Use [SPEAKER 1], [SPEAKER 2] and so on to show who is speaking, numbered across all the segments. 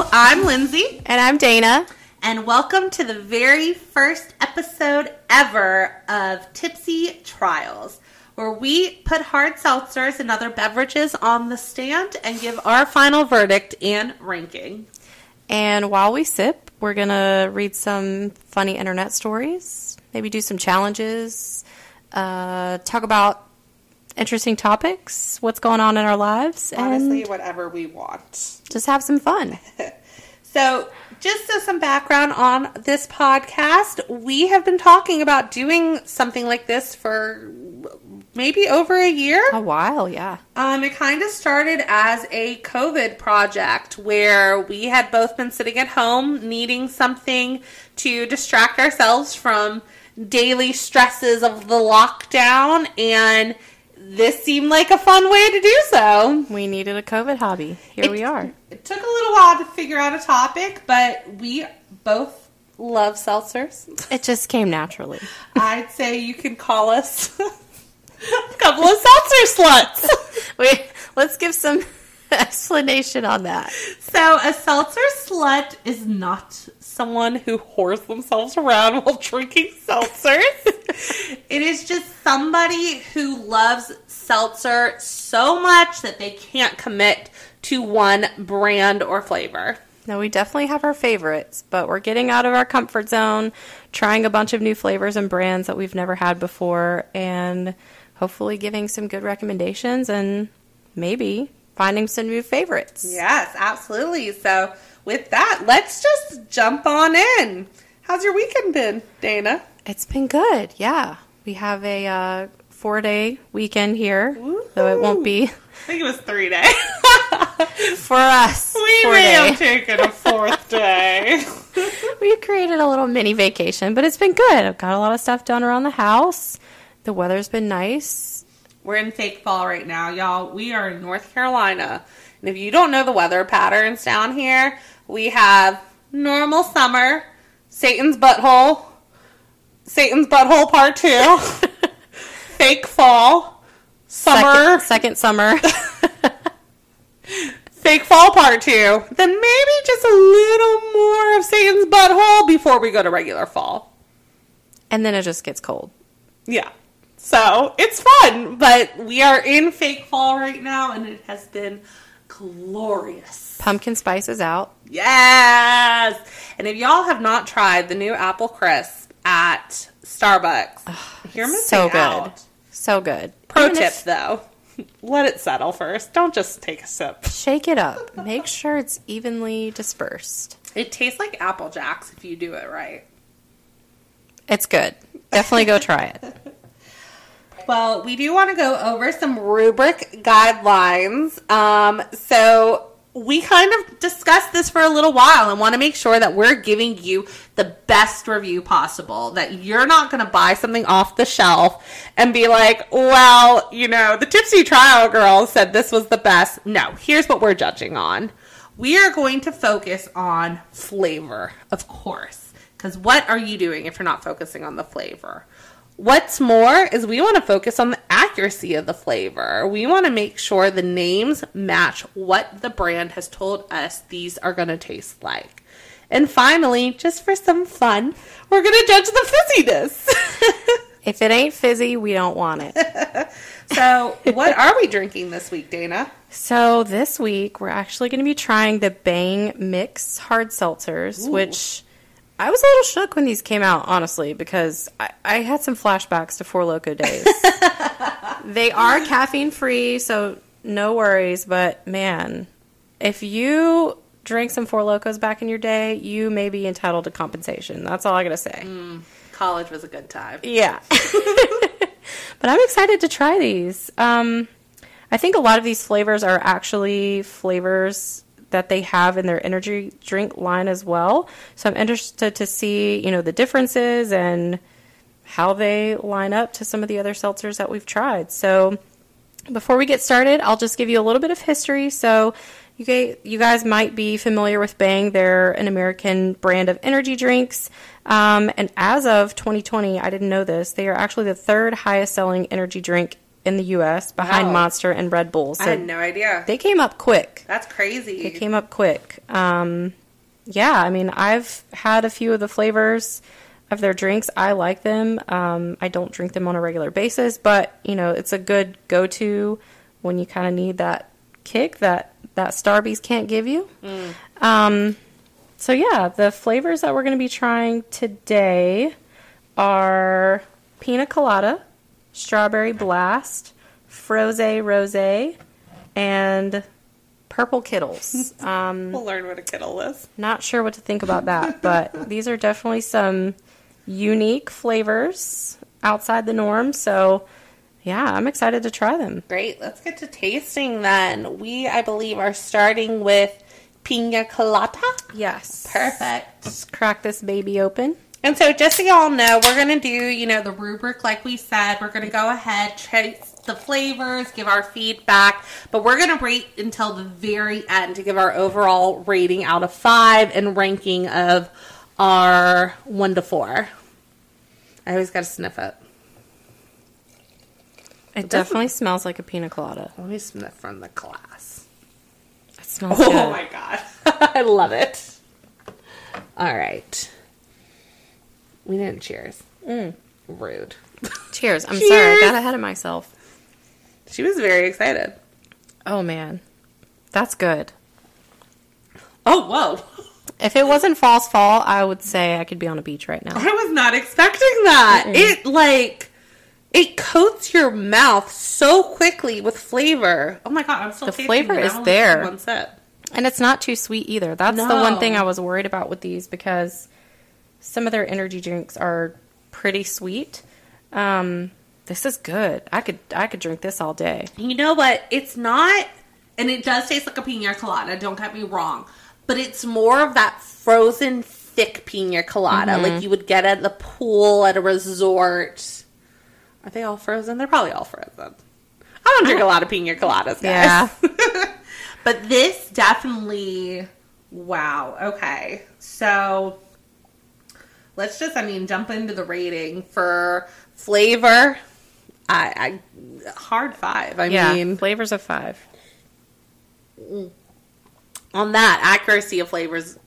[SPEAKER 1] I'm Lindsay.
[SPEAKER 2] And I'm Dana.
[SPEAKER 1] And welcome to the very first episode ever of Tipsy Trials, where we put hard seltzers and other beverages on the stand and give our final verdict and ranking.
[SPEAKER 2] And while we sip, we're going to read some funny internet stories, maybe do some challenges, uh, talk about interesting topics, what's going on in our lives,
[SPEAKER 1] Honestly, whatever we want.
[SPEAKER 2] just have some fun.
[SPEAKER 1] So, just as some background on this podcast, we have been talking about doing something like this for maybe over a year.
[SPEAKER 2] A while, yeah.
[SPEAKER 1] Um, it kind of started as a COVID project where we had both been sitting at home needing something to distract ourselves from daily stresses of the lockdown, and this seemed like a fun way to do so.
[SPEAKER 2] We needed a COVID hobby. Here
[SPEAKER 1] It-
[SPEAKER 2] we are.
[SPEAKER 1] It took a little while to figure out a topic, but we both love seltzers.
[SPEAKER 2] It just came naturally.
[SPEAKER 1] I'd say you can call us a couple of seltzer sluts.
[SPEAKER 2] Wait, let's give some explanation on that.
[SPEAKER 1] So, a seltzer slut is not someone who whores themselves around while drinking seltzers. it is just somebody who loves seltzer so much that they can't commit to one brand or flavor.
[SPEAKER 2] No, we definitely have our favorites, but we're getting out of our comfort zone, trying a bunch of new flavors and brands that we've never had before, and hopefully giving some good recommendations and maybe finding some new favorites.
[SPEAKER 1] Yes, absolutely. So, with that, let's just jump on in. How's your weekend been, Dana?
[SPEAKER 2] It's been good, yeah. We have a uh, four day weekend here, though it won't be
[SPEAKER 1] I think it was three days.
[SPEAKER 2] for us.
[SPEAKER 1] we may
[SPEAKER 2] day.
[SPEAKER 1] have taken a fourth day.
[SPEAKER 2] we created a little mini vacation, but it's been good. I've got a lot of stuff done around the house. The weather's been nice.
[SPEAKER 1] We're in fake fall right now, y'all. We are in North Carolina. And if you don't know the weather patterns down here, we have normal summer, Satan's butthole, Satan's butthole part two, fake fall, summer,
[SPEAKER 2] Second, second summer.
[SPEAKER 1] fake fall part two, then maybe just a little more of Satan's butthole before we go to regular fall.
[SPEAKER 2] and then it just gets cold.
[SPEAKER 1] Yeah. So it's fun, but we are in fake fall right now and it has been glorious.
[SPEAKER 2] Pumpkin spice is out.
[SPEAKER 1] Yes! And if y'all have not tried the new apple crisp at Starbucks, you're missing
[SPEAKER 2] so good.
[SPEAKER 1] out.
[SPEAKER 2] So good.
[SPEAKER 1] Pro
[SPEAKER 2] Even
[SPEAKER 1] tip
[SPEAKER 2] if-
[SPEAKER 1] though, let it settle first. Don't just take a sip.
[SPEAKER 2] Shake it up. Make sure it's evenly dispersed.
[SPEAKER 1] It tastes like Apple Jacks if you do it right.
[SPEAKER 2] It's good. Definitely go try it.
[SPEAKER 1] Well, we do want to go over some rubric guidelines. Um, so we kind of discussed this for a little while and want to make sure that we're giving you the best review possible. That you're not going to buy something off the shelf and be like, well, you know, the Tipsy Trial Girl said this was the best. No, here's what we're judging on. We are going to focus on flavor, of course. Because what are you doing if you're not focusing on the flavor? What's more is we want to focus on the accuracy of the flavor. We want to make sure the names match what the brand has told us these are going to taste like. And finally, just for some fun, we're going to judge the fizziness.
[SPEAKER 2] If it ain't fizzy, we don't want it.
[SPEAKER 1] so, what are we drinking this week, Dana?
[SPEAKER 2] So this week we're actually going to be trying the Bang Mixx hard seltzers,
[SPEAKER 1] Ooh.
[SPEAKER 2] which I was a little shook when these came out, honestly, because I, I had some flashbacks to Four Loco days. they are caffeine free, so no worries. But man, if you drink some Four Locos back in your day, you may be entitled to compensation. That's all I got to say.
[SPEAKER 1] College was a good time.
[SPEAKER 2] Yeah. but I'm excited to try these. Um, I think a lot of these flavors are actually flavors that they have in their energy drink line as well. So I'm interested to see, you know, the differences and how they line up to some of the other seltzers that we've tried. So before we get started, I'll just give you a little bit of history. So you guys, might be familiar with Bang. They're an American brand of energy drinks. Um, and as of 2020, I didn't know this, they are actually the third highest selling energy drink in the U.S. behind
[SPEAKER 1] Wow.
[SPEAKER 2] Monster and Red Bull.
[SPEAKER 1] I had no idea.
[SPEAKER 2] they came up quick.
[SPEAKER 1] That's crazy.
[SPEAKER 2] They came up quick. Um, yeah, I mean, I've had a few of the flavors of their drinks. I like them. Um, I don't drink them on a regular basis, but you know, it's a good go-to when you kind of need that kick that that Starbies can't give you. Um, so yeah, the flavors that we're going to be trying today are pina colada, strawberry blast, froze rose, and purple kiddles. Um,
[SPEAKER 1] We'll learn what a kiddle is.
[SPEAKER 2] not sure what to think about that, but these are definitely some unique flavors outside the norm. So, yeah, I'm excited to try them.
[SPEAKER 1] Great. Let's get to tasting then. We, I believe, are starting with pina colada.
[SPEAKER 2] Yes.
[SPEAKER 1] Perfect.
[SPEAKER 2] Let's crack this baby open.
[SPEAKER 1] And so, just so y'all know, we're going to do, you know, the rubric like we said. We're going to go ahead, taste the flavors, give our feedback, but we're going to wait until the very end to give our overall rating out of five and ranking of our one to four. I always got to sniff it.
[SPEAKER 2] It definitely smells like a pina colada.
[SPEAKER 1] Let me sniff from the glass.
[SPEAKER 2] It smells
[SPEAKER 1] Oh
[SPEAKER 2] good.
[SPEAKER 1] my god. I love it. All right. We didn't cheers.
[SPEAKER 2] Mm.
[SPEAKER 1] Rude.
[SPEAKER 2] Cheers. I'm
[SPEAKER 1] Cheers.
[SPEAKER 2] sorry, I got ahead of myself.
[SPEAKER 1] She was very excited.
[SPEAKER 2] Oh man, that's good.
[SPEAKER 1] Oh, whoa.
[SPEAKER 2] If it wasn't false fall, I would say I could be on a beach right now.
[SPEAKER 1] I was not expecting that. It like it coats your mouth so quickly with flavor. Oh my god, I'm still
[SPEAKER 2] The
[SPEAKER 1] tasting
[SPEAKER 2] flavor is there.
[SPEAKER 1] One sip.
[SPEAKER 2] And it's not too sweet either. That's the one thing I was worried about with these because some of their energy drinks are pretty sweet. Um, this is good. I could I could drink this all day.
[SPEAKER 1] You know what? It's not, and it does taste like a pina colada. Don't get me wrong, but it's more of that frozen thick pina colada,
[SPEAKER 2] Mm-hmm.
[SPEAKER 1] like you would get at the pool at a resort. Are they all frozen? They're probably all frozen. I don't drink a lot of pina coladas, guys. Yeah. but this definitely, wow. Okay, so let's just, I mean, jump into the rating for flavor. I, I hard five. I
[SPEAKER 2] Yeah,
[SPEAKER 1] mean,
[SPEAKER 2] flavors of five.
[SPEAKER 1] on that accuracy of flavors,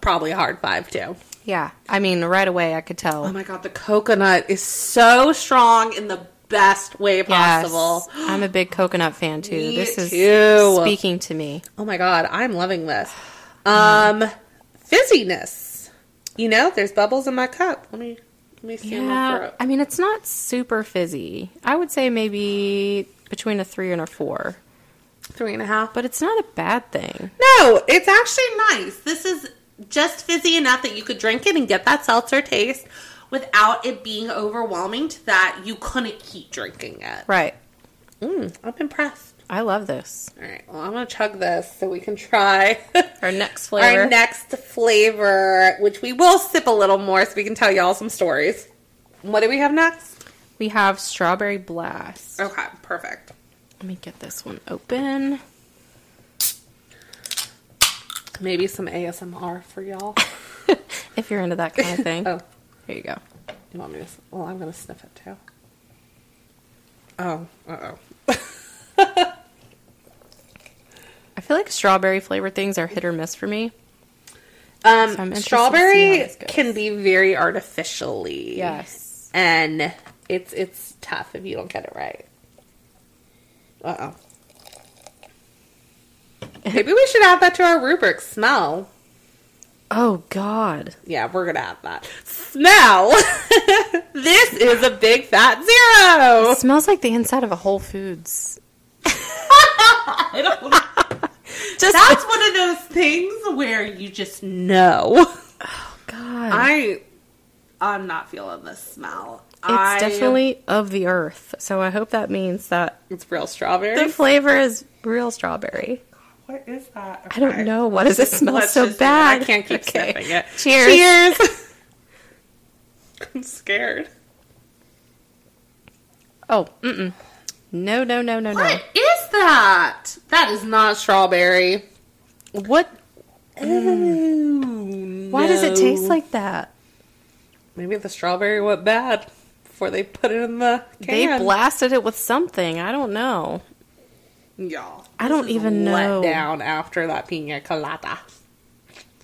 [SPEAKER 1] probably a hard five too.
[SPEAKER 2] Yeah, I mean right away I could tell.
[SPEAKER 1] Oh my god, the coconut is so strong in the best way
[SPEAKER 2] Yes,
[SPEAKER 1] possible.
[SPEAKER 2] I'm a big coconut fan too.
[SPEAKER 1] Me
[SPEAKER 2] this is
[SPEAKER 1] too.
[SPEAKER 2] speaking to me.
[SPEAKER 1] Oh my god, I'm loving this. Um, fizziness. You know, there's bubbles in my cup. Let me let me see
[SPEAKER 2] Yeah. I mean it's not super fizzy. I would say maybe between a three and a four,
[SPEAKER 1] Three and a half.
[SPEAKER 2] but it's not a bad thing.
[SPEAKER 1] No, it's actually nice. This is just fizzy enough that you could drink it and get that seltzer taste without it being overwhelming to that you couldn't keep drinking it.
[SPEAKER 2] Right.
[SPEAKER 1] Mm, I'm impressed.
[SPEAKER 2] I love this.
[SPEAKER 1] All right, well, I'm gonna chug this so we can try
[SPEAKER 2] Our next flavor.
[SPEAKER 1] our next flavor, which we will sip a little more so we can tell y'all some stories. What do we have next?
[SPEAKER 2] we have strawberry blast.
[SPEAKER 1] Okay, perfect.
[SPEAKER 2] Let me get this one open.
[SPEAKER 1] Maybe some ASMR for y'all.
[SPEAKER 2] if you're into that kind of thing.
[SPEAKER 1] oh,
[SPEAKER 2] Here you go.
[SPEAKER 1] you want me to? Well, I'm gonna sniff it too. Oh, uh oh.
[SPEAKER 2] I feel like strawberry flavored things are hit or miss for me.
[SPEAKER 1] Um,
[SPEAKER 2] So I'm interested to see how
[SPEAKER 1] strawberry can be very artificially.
[SPEAKER 2] Yes.
[SPEAKER 1] and it's it's tough if you don't get it right. Uh oh. Maybe we should add that to our rubric. Smell.
[SPEAKER 2] Oh God.
[SPEAKER 1] Yeah, we're gonna add that. Smell. this is a big fat zero.
[SPEAKER 2] It smells like the inside of a Whole Foods.
[SPEAKER 1] I don't know.
[SPEAKER 2] Just
[SPEAKER 1] That's one of those things where you just know.
[SPEAKER 2] Oh God.
[SPEAKER 1] I I'm not feeling the smell.
[SPEAKER 2] it's
[SPEAKER 1] I-
[SPEAKER 2] definitely of the earth. So I hope that means that
[SPEAKER 1] it's real strawberry.
[SPEAKER 2] the flavor is real strawberry.
[SPEAKER 1] what is that?
[SPEAKER 2] I don't know. Why does it smell so
[SPEAKER 1] just
[SPEAKER 2] bad?
[SPEAKER 1] I can't keep
[SPEAKER 2] Okay.
[SPEAKER 1] sniffing it.
[SPEAKER 2] Cheers.
[SPEAKER 1] Cheers. I'm scared.
[SPEAKER 2] Oh, mm-mm. No, no, no, no, no.
[SPEAKER 1] What is that? That is not strawberry.
[SPEAKER 2] What?
[SPEAKER 1] Ooh,
[SPEAKER 2] Why does it taste like that?
[SPEAKER 1] Maybe the strawberry went bad. before they put it in the can.
[SPEAKER 2] They blasted it with something. I don't know.
[SPEAKER 1] Y'all.
[SPEAKER 2] I don't even know.
[SPEAKER 1] Let down after that pina colada.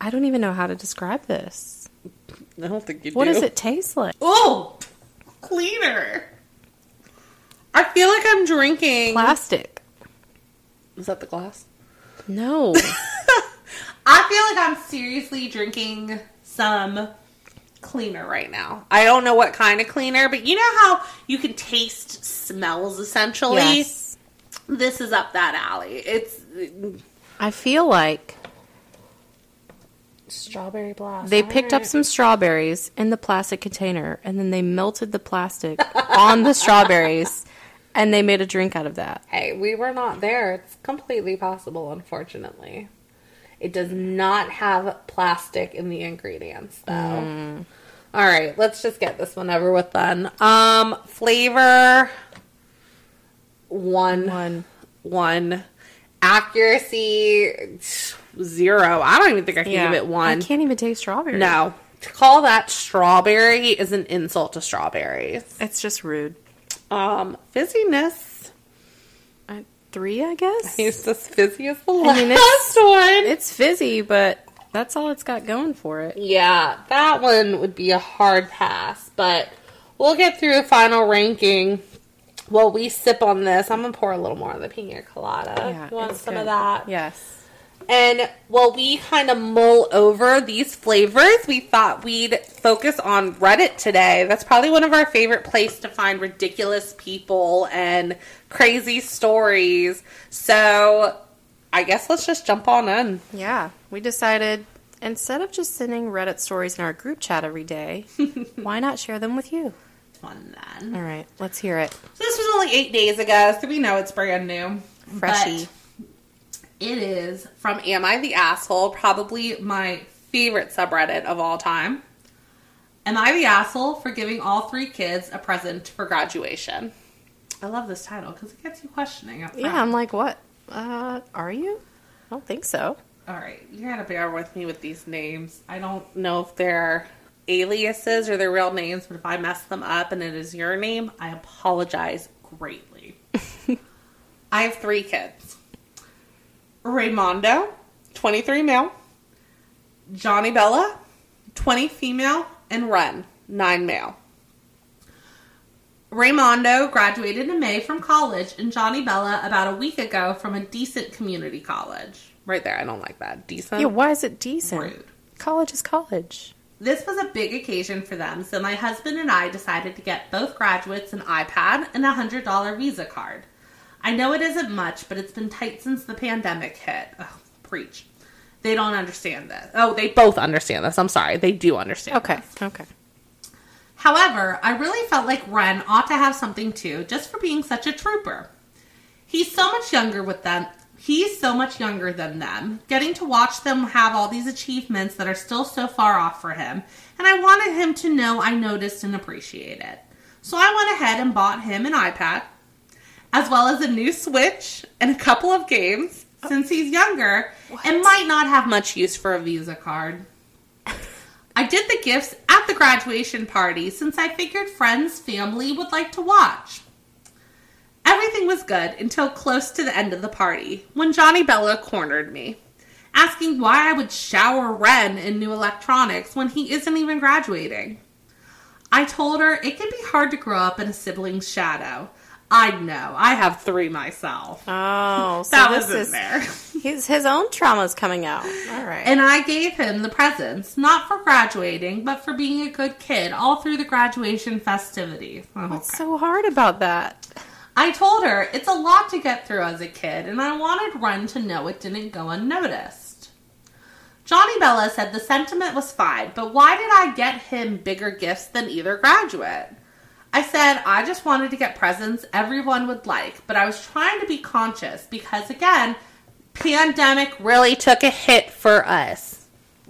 [SPEAKER 2] I don't even know how to describe this.
[SPEAKER 1] I don't think you
[SPEAKER 2] What
[SPEAKER 1] do.
[SPEAKER 2] does it taste like?
[SPEAKER 1] Oh, cleaner. I feel like I'm drinking.
[SPEAKER 2] Plastic.
[SPEAKER 1] Is that the glass?
[SPEAKER 2] No.
[SPEAKER 1] I feel like I'm seriously drinking some cleaner right now. I don't know what kind of cleaner, but you know how you can taste smells essentially?
[SPEAKER 2] yes.
[SPEAKER 1] This is up that alley. It's
[SPEAKER 2] I feel like
[SPEAKER 1] strawberry blast.
[SPEAKER 2] they picked up some strawberries in the plastic container and then they melted the plastic on the strawberries and they made a drink out of that.
[SPEAKER 1] Hey, we were not there. It's completely possible, unfortunately. It does not have plastic in the ingredients, though. All right, let's just get this one over with then. Um, flavor one,
[SPEAKER 2] One.
[SPEAKER 1] one. Accuracy zero. I don't even think I can give it one.
[SPEAKER 2] I can't even taste strawberry.
[SPEAKER 1] No, to call that strawberry is an insult to strawberries.
[SPEAKER 2] It's just rude.
[SPEAKER 1] Um, fizziness.
[SPEAKER 2] Uh, three, I guess.
[SPEAKER 1] It's just fizzy as the last
[SPEAKER 2] mean, it's-
[SPEAKER 1] one.
[SPEAKER 2] It's fizzy, but that's all it's got going for it.
[SPEAKER 1] Yeah, that one would be a hard pass, but we'll get through the final ranking. While we sip on this, I'm gonna pour a little more of the pina colada.
[SPEAKER 2] Yeah,
[SPEAKER 1] you want some
[SPEAKER 2] good.
[SPEAKER 1] of that?
[SPEAKER 2] Yes.
[SPEAKER 1] And while we kind of mull over these flavors, we thought we'd focus on Reddit today. That's probably one of our favorite places to find ridiculous people and crazy stories. So I guess let's just jump on in.
[SPEAKER 2] Yeah, we decided instead of just sending Reddit stories in our group chat every day, why not share them with you?
[SPEAKER 1] Fun then.
[SPEAKER 2] All right, let's hear it.
[SPEAKER 1] So this was only eight days ago, so we know it's brand new.
[SPEAKER 2] Freshy.
[SPEAKER 1] But it is from Am I the Asshole? Probably my favorite subreddit of all time. Am I the asshole for giving all three kids a present for graduation? I love this title because it gets you questioning. Up
[SPEAKER 2] Yeah. I'm like, what? Uh, are you? I don't think so.
[SPEAKER 1] All right, you gotta bear with me with these names. I don't know if they're aliases or their real names, but if I mess them up and it is your name, I apologize greatly. I have three kids Raymondo, 23 male, Johnny Bella, 20 female, and Ren, 9 male. Raymondo graduated in May from college, and Johnny Bella about a week ago from a decent community college. Right there, I don't like that. Decent.
[SPEAKER 2] Yeah, why is it decent?
[SPEAKER 1] Rude.
[SPEAKER 2] College is college.
[SPEAKER 1] This was a big occasion for them, so my husband and I decided to get both graduates an iPad and a $100 Visa card. I know it isn't much, but it's been tight since the pandemic hit. Ugh, preach. They don't understand this. Oh, they both understand this. I'm sorry. They do understand.
[SPEAKER 2] Okay,
[SPEAKER 1] this.
[SPEAKER 2] okay.
[SPEAKER 1] However, I really felt like Ren ought to have something too, just for being such a trooper. He's so much younger with them. He's so much younger than them. Getting to watch them have all these achievements that are still so far off for him, and I wanted him to know I noticed and appreciate it. So I went ahead and bought him an iPad, as well as a new Switch and a couple of games, since he's younger and might not have much use for a Visa card. I did the gifts at the graduation party since I figured friends, family would like to watch. Everything was good until close to the end of the party when Johnny Bella cornered me, asking why I would shower Ren in new electronics when he isn't even graduating. I told her it can be hard to grow up in a sibling's shadow. I know, I have three myself.
[SPEAKER 2] Oh, so
[SPEAKER 1] that
[SPEAKER 2] this is
[SPEAKER 1] there.
[SPEAKER 2] his his own trauma's coming out. All right.
[SPEAKER 1] And I gave him the presents, not for graduating, but for being a good kid all through the graduation festivities. Oh,
[SPEAKER 2] What's
[SPEAKER 1] okay.
[SPEAKER 2] so hard about that?
[SPEAKER 1] I told her it's a lot to get through as a kid, and I wanted Ren to know it didn't go unnoticed. Johnny Bella said the sentiment was fine, but why did I get him bigger gifts than either graduate? I said I just wanted to get presents everyone would like, but I was trying to be conscious because, again, pandemic really took a hit for us.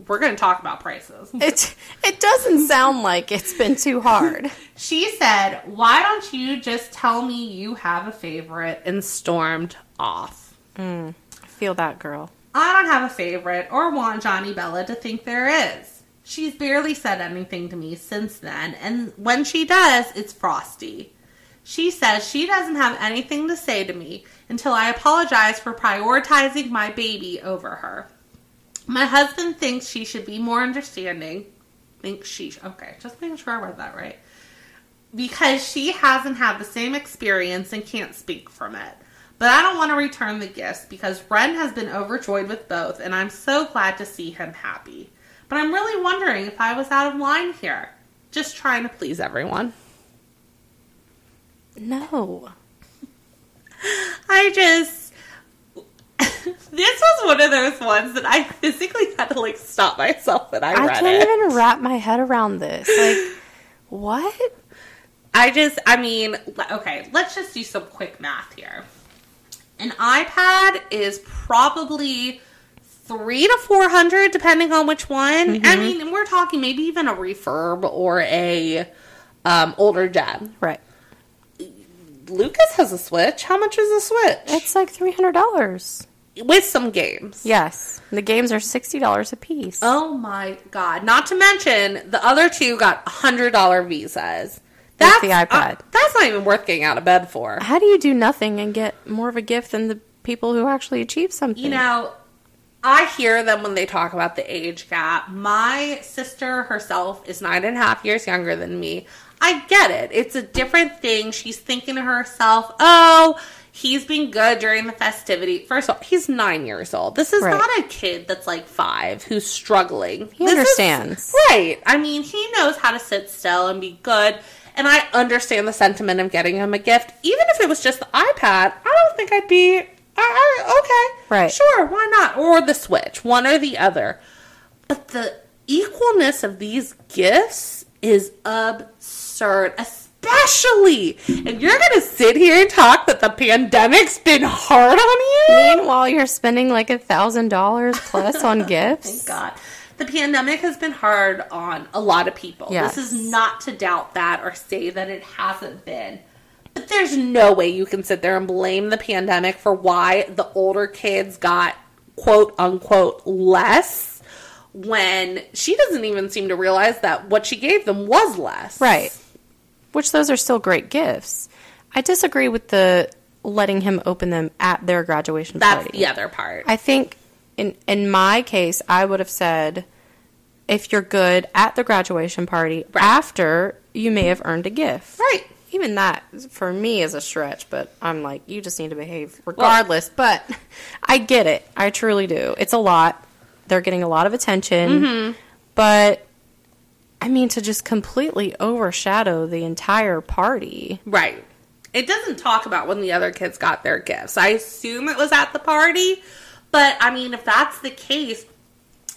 [SPEAKER 1] We're going to talk about prices.
[SPEAKER 2] It it doesn't sound like it's been too hard.
[SPEAKER 1] She said, Why don't you just tell me you have a favorite? And stormed off.
[SPEAKER 2] I feel that girl.
[SPEAKER 1] I don't have a favorite or want Johnny Bella to think there is. She's barely said anything to me since then, and when she does, it's frosty. She says she doesn't have anything to say to me until I apologize for prioritizing my baby over her. My husband thinks she should be more understanding. Thinks she, okay, just making sure I read that right. Because she hasn't had the same experience and can't speak from it. But I don't want to return the gifts because Ren has been overjoyed with both, and I'm so glad to see him happy. But I'm really wondering if I was out of line here. Just trying to please everyone.
[SPEAKER 2] No.
[SPEAKER 1] I just. this was one of those ones that I physically had to like stop myself when I,
[SPEAKER 2] I
[SPEAKER 1] read it.
[SPEAKER 2] I can't even wrap my head around this. Like, what?
[SPEAKER 1] I just, I mean, okay, let's just do some quick math here. An iPad is probably three to four hundred, depending on which one. I mean, we're talking maybe even a refurb or a um, older gen.
[SPEAKER 2] Right.
[SPEAKER 1] Lucas has a Switch. How much is a Switch?
[SPEAKER 2] It's like $300.
[SPEAKER 1] With some games.
[SPEAKER 2] Yes. The games are $60 a piece.
[SPEAKER 1] Oh my god! Not to mention the other two got hundred dollar visas. That's
[SPEAKER 2] the iPad.
[SPEAKER 1] uh, that's not even worth getting out of bed for.
[SPEAKER 2] How do you do nothing and get more of a gift than the people who actually achieve something?
[SPEAKER 1] You know, I hear them when they talk about the age gap. My sister herself is nine and a half years younger than me. I get it. It's a different thing. She's thinking to herself, oh, he's been good during the festivity. First of all, he's nine years old. This is
[SPEAKER 2] Right.
[SPEAKER 1] not a kid that's like five who's struggling.
[SPEAKER 2] He
[SPEAKER 1] This is-
[SPEAKER 2] understands.
[SPEAKER 1] right. I mean, he knows how to sit still and be good. And I understand the sentiment of getting him a gift. Even if it was just the iPad, I don't think I'd be, okay.
[SPEAKER 2] Right.
[SPEAKER 1] Sure, why not? Or the Switch, one or the other. But the equalness of these gifts is absurd, especially. And you're going to sit here and talk that the pandemic's been hard on you?
[SPEAKER 2] Meanwhile, you're spending like a $1,000 plus on gifts.
[SPEAKER 1] Thank God. The pandemic has been hard on a lot of people.
[SPEAKER 2] Yes.
[SPEAKER 1] This is not to doubt that or say that it hasn't been. But there's no way you can sit there and blame the pandemic for why the older kids got quote unquote less when she doesn't even seem to realize that what she gave them was less.
[SPEAKER 2] Right. Which those are still great gifts. I disagree with the letting him open them at their graduation party.
[SPEAKER 1] That's
[SPEAKER 2] party.
[SPEAKER 1] the other part.
[SPEAKER 2] I think in in my case, I would have said if you're good at the graduation party,
[SPEAKER 1] Right.
[SPEAKER 2] after you may have earned a gift.
[SPEAKER 1] right.
[SPEAKER 2] Even that for me is a stretch, but I'm like, you just need to behave regardless. but I get it. I truly do. It's a lot. They're getting a lot of attention.
[SPEAKER 1] Mm-hmm.
[SPEAKER 2] But I mean, to just completely overshadow the entire party.
[SPEAKER 1] Right. It doesn't talk about when the other kids got their gifts. I assume it was at the party, but I mean, if that's the case,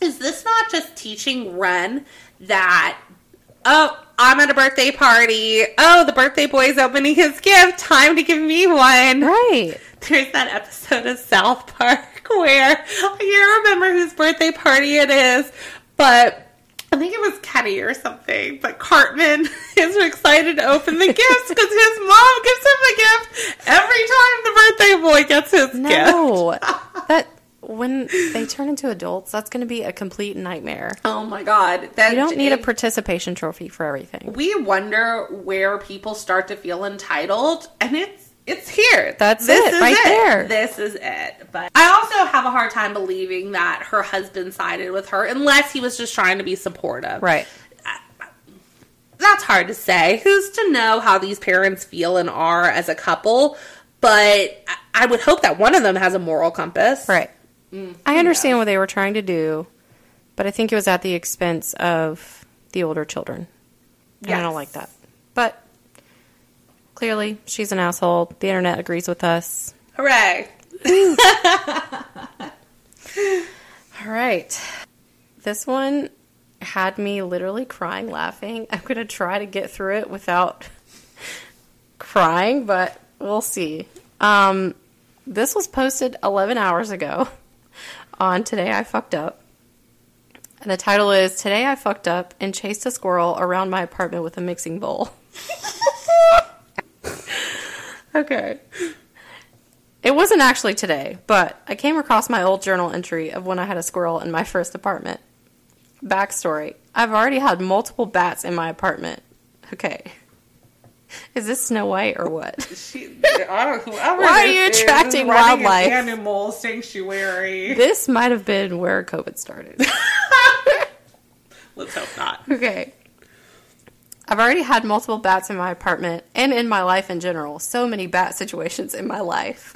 [SPEAKER 1] is this not just teaching Ren that, oh, I'm at a birthday party. Oh, the birthday boy's opening his gift. Time to give me one.
[SPEAKER 2] Right.
[SPEAKER 1] There's that episode of South Park where I can't remember whose birthday party it is, but I think it was Kenny or something. But Cartman is excited to open the gifts because his mom gives him a gift every time the birthday boy gets his gift.
[SPEAKER 2] No. that when they turn into adults, that's going to be a complete nightmare.
[SPEAKER 1] Oh my god! That
[SPEAKER 2] You don't need a participation trophy for everything.
[SPEAKER 1] we wonder where people start to feel entitled, and it's it's here.
[SPEAKER 2] That's it, right there.
[SPEAKER 1] This is it. But I also have a hard time believing that her husband sided with her, unless he was just trying to be supportive.
[SPEAKER 2] Right.
[SPEAKER 1] That's hard to say. Who's to know how these parents feel and are as a couple? But I would hope that one of them has a moral compass.
[SPEAKER 2] Right. I understand what they were trying to do, but I think it was at the expense of the older children. And I don't like that. But clearly, she's an asshole. The internet agrees with us.
[SPEAKER 1] Hooray!
[SPEAKER 2] All right. This one had me literally crying laughing. I'm going to try to get through it without crying, but we'll see. Um, this was posted 11 hours ago on Today I Fucked Up. And the title is Today I Fucked Up and Chased a Squirrel Around My Apartment with a Mixing Bowl. okay. It wasn't actually today, but I came across my old journal entry of when I had a squirrel in my first apartment. Backstory I've already had multiple bats in my apartment. Okay. Is this Snow White or what?
[SPEAKER 1] She, I don't,
[SPEAKER 2] Why are you attracting wildlife?
[SPEAKER 1] Animal sanctuary.
[SPEAKER 2] This might have been where COVID started.
[SPEAKER 1] Let's hope not.
[SPEAKER 2] Okay. I've already had multiple bats in my apartment and in my life in general. So many bat situations in my life.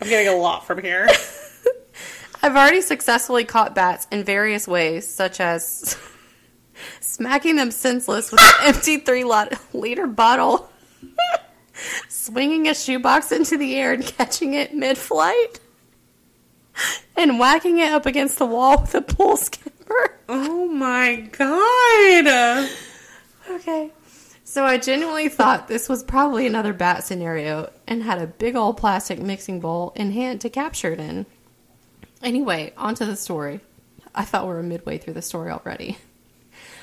[SPEAKER 1] I'm getting a lot from here.
[SPEAKER 2] I've already successfully caught bats in various ways, such as smacking them senseless with an empty three liter bottle, swinging a shoebox into the air and catching it mid flight, and whacking it up against the wall with a pool skipper.
[SPEAKER 1] Oh my god.
[SPEAKER 2] Okay. So I genuinely thought this was probably another bat scenario and had a big old plastic mixing bowl in hand to capture it in. Anyway, on to the story. I thought we were midway through the story already.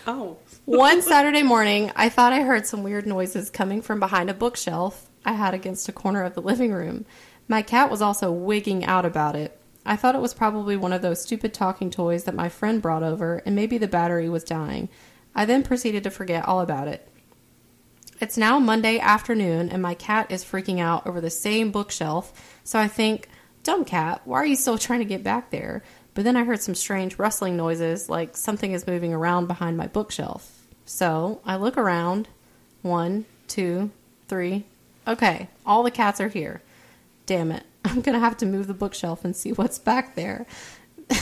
[SPEAKER 1] Oh.
[SPEAKER 2] One Saturday morning, I thought I heard some weird noises coming from behind a bookshelf I had against a corner of the living room. My cat was also wigging out about it. I thought it was probably one of those stupid talking toys that my friend brought over, and maybe the battery was dying. I then proceeded to forget all about it. It's now Monday afternoon, and my cat is freaking out over the same bookshelf, so I think, dumb cat, why are you still trying to get back there? But then I heard some strange rustling noises, like something is moving around behind my bookshelf. So I look around. One, two, three. Okay, all the cats are here. Damn it. I'm gonna have to move the bookshelf and see what's back there.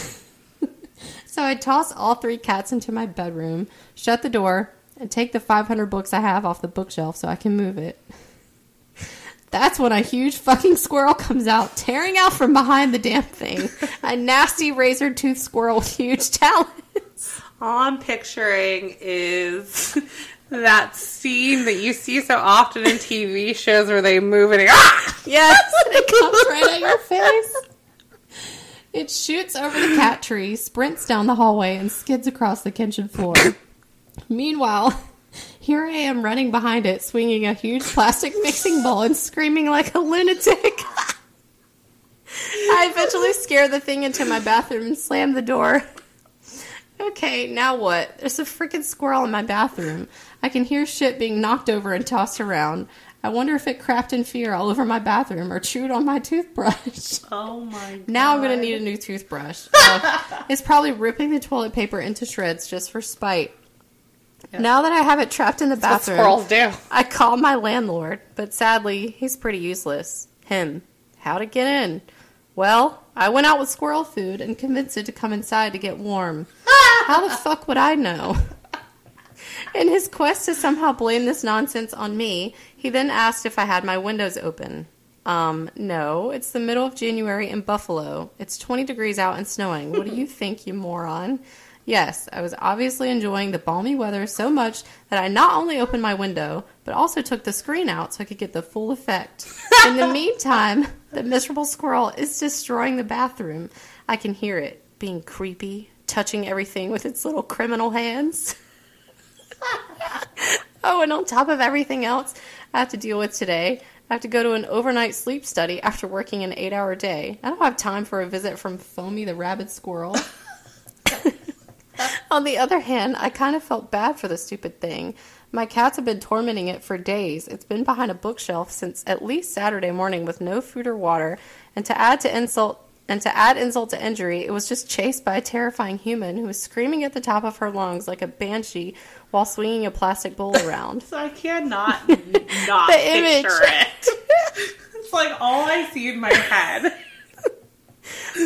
[SPEAKER 2] so I toss all three cats into my bedroom, shut the door, and take the 500 books I have off the bookshelf so I can move it. That's when a huge fucking squirrel comes out, tearing out from behind the damn thing. A nasty razor tooth squirrel with huge talons.
[SPEAKER 1] All I'm picturing is that scene that you see so often in TV shows where they move and it, ah!
[SPEAKER 2] Yes, and it comes right at your face. It shoots over the cat tree, sprints down the hallway, and skids across the kitchen floor. Meanwhile, here I am running behind it, swinging a huge plastic mixing bowl and screaming like a lunatic. I eventually scare the thing into my bathroom and slam the door. Okay, now what? There's a freaking squirrel in my bathroom. I can hear shit being knocked over and tossed around. I wonder if it crapped in fear all over my bathroom or chewed on my toothbrush.
[SPEAKER 1] Oh my god.
[SPEAKER 2] Now I'm gonna need a new toothbrush. Uh, it's probably ripping the toilet paper into shreds just for spite. Now that I have it trapped in the
[SPEAKER 1] what
[SPEAKER 2] bathroom,
[SPEAKER 1] squirrels do.
[SPEAKER 2] I call my landlord, but sadly, he's pretty useless. Him. How to get in? Well, I went out with squirrel food and convinced it to come inside to get warm. How the fuck would I know? In his quest to somehow blame this nonsense on me, he then asked if I had my windows open. Um, no, it's the middle of January in Buffalo. It's 20 degrees out and snowing. What do you think, you moron? Yes, I was obviously enjoying the balmy weather so much that I not only opened my window, but also took the screen out so I could get the full effect. In the meantime, the miserable squirrel is destroying the bathroom. I can hear it being creepy, touching everything with its little criminal hands. oh, and on top of everything else I have to deal with today, I have to go to an overnight sleep study after working an eight hour day. I don't have time for a visit from Foamy the rabid squirrel. On the other hand, I kind of felt bad for the stupid thing. My cats have been tormenting it for days. It's been behind a bookshelf since at least Saturday morning with no food or water, and to add to insult and to add insult to injury, it was just chased by a terrifying human who was screaming at the top of her lungs like a banshee while swinging a plastic bowl around.
[SPEAKER 1] So I cannot not
[SPEAKER 2] The image.
[SPEAKER 1] picture it. it's like all I see in my head.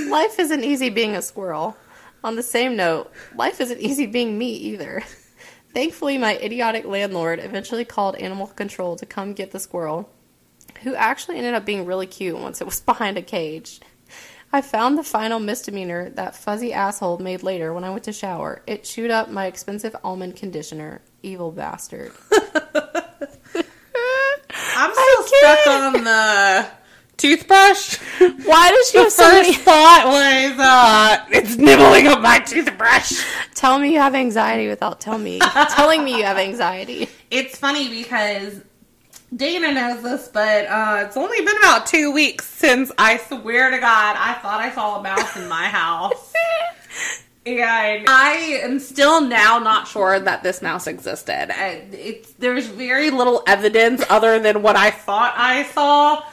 [SPEAKER 2] Life isn't easy being a squirrel. On the same note, life isn't easy being me either. Thankfully, my idiotic landlord eventually called animal control to come get the squirrel, who actually ended up being really cute once it was behind a cage. I found the final misdemeanor that fuzzy asshole made later when I went to shower. It chewed up my expensive almond conditioner. Evil bastard.
[SPEAKER 1] I'm still stuck on the toothbrush.
[SPEAKER 2] Why does you
[SPEAKER 1] The
[SPEAKER 2] have so
[SPEAKER 1] first
[SPEAKER 2] many?
[SPEAKER 1] thought was, uh, it's nibbling on my toothbrush.
[SPEAKER 2] Tell me you have anxiety without tell me telling me you have anxiety.
[SPEAKER 1] It's funny because Dana knows this, but uh, it's only been about two weeks since I swear to God I thought I saw a mouse in my house. And I am still now not sure that this mouse existed. There's very little evidence other than what I thought I saw.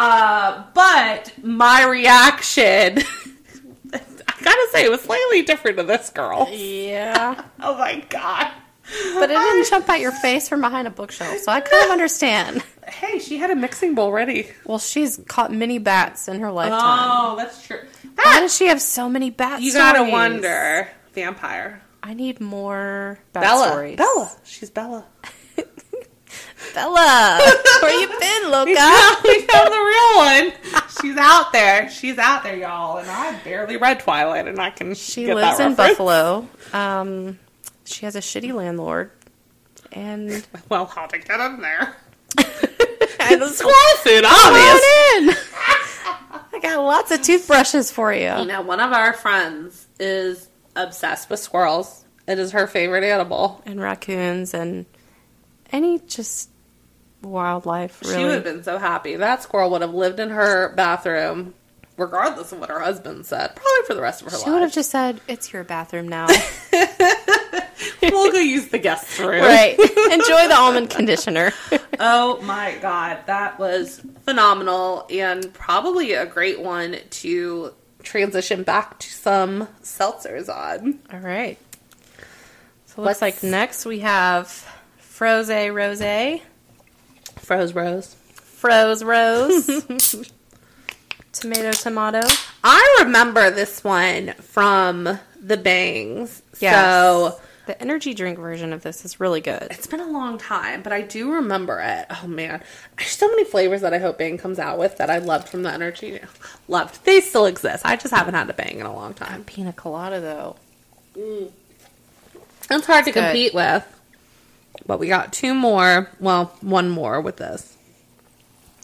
[SPEAKER 1] Uh, but my reaction, I gotta say, it was slightly different to this girl.
[SPEAKER 2] Yeah.
[SPEAKER 1] Oh my god!
[SPEAKER 2] But it didn't jump out your face from behind a bookshelf, so I kind of understand.
[SPEAKER 1] Hey, she had a mixing bowl ready.
[SPEAKER 2] Well, she's caught many bats in her lifetime.
[SPEAKER 1] Oh, that's true.
[SPEAKER 2] Why does she have so many bats?
[SPEAKER 1] you
[SPEAKER 2] stories?
[SPEAKER 1] gotta wonder. Vampire.
[SPEAKER 2] I need more bat
[SPEAKER 1] Bella.
[SPEAKER 2] stories.
[SPEAKER 1] Bella. She's Bella.
[SPEAKER 2] Bella, where you been,
[SPEAKER 1] We
[SPEAKER 2] Loca?
[SPEAKER 1] we found the real. She's out there. She's out there, y'all. And I barely read Twilight, and I can.
[SPEAKER 2] She
[SPEAKER 1] get
[SPEAKER 2] lives
[SPEAKER 1] that
[SPEAKER 2] in. Buffalo. Um, she has a shitty landlord, and
[SPEAKER 1] Well, how to get in there?
[SPEAKER 2] and
[SPEAKER 1] The squirrel suit, obvious.
[SPEAKER 2] Come on in. I got lots of toothbrushes for you.
[SPEAKER 1] You know, one of our friends is obsessed with squirrels. It is her favorite animal.
[SPEAKER 2] And raccoons and any just wildlife. Really.
[SPEAKER 1] She would have been so happy. That squirrel would have lived in her bathroom, regardless of what her husband said, probably for the rest of her life.
[SPEAKER 2] She would have just said, "It's your bathroom now."
[SPEAKER 1] we'll go use the guest room.
[SPEAKER 2] right. Enjoy the almond conditioner.
[SPEAKER 1] Oh my god, that was phenomenal and probably a great one to transition back to some seltzers on.
[SPEAKER 2] All right. So looks
[SPEAKER 1] Let's-
[SPEAKER 2] like next we have Froze Rose,
[SPEAKER 1] Froze Rose.
[SPEAKER 2] Froze Rose, Tomato Tomato.
[SPEAKER 1] I remember this one from the Bangs. So
[SPEAKER 2] the energy drink version of this is really good.
[SPEAKER 1] it's been a long time, but I do remember it. Oh man, there's so many flavors that I hope Bang comes out with that I loved from the energy. Loved. They still exist. I just haven't had a Bang in a long time.
[SPEAKER 2] Pina colada though. Mm.
[SPEAKER 1] It's hard to
[SPEAKER 2] good.
[SPEAKER 1] compete with. But we got two more. Well, one more with this.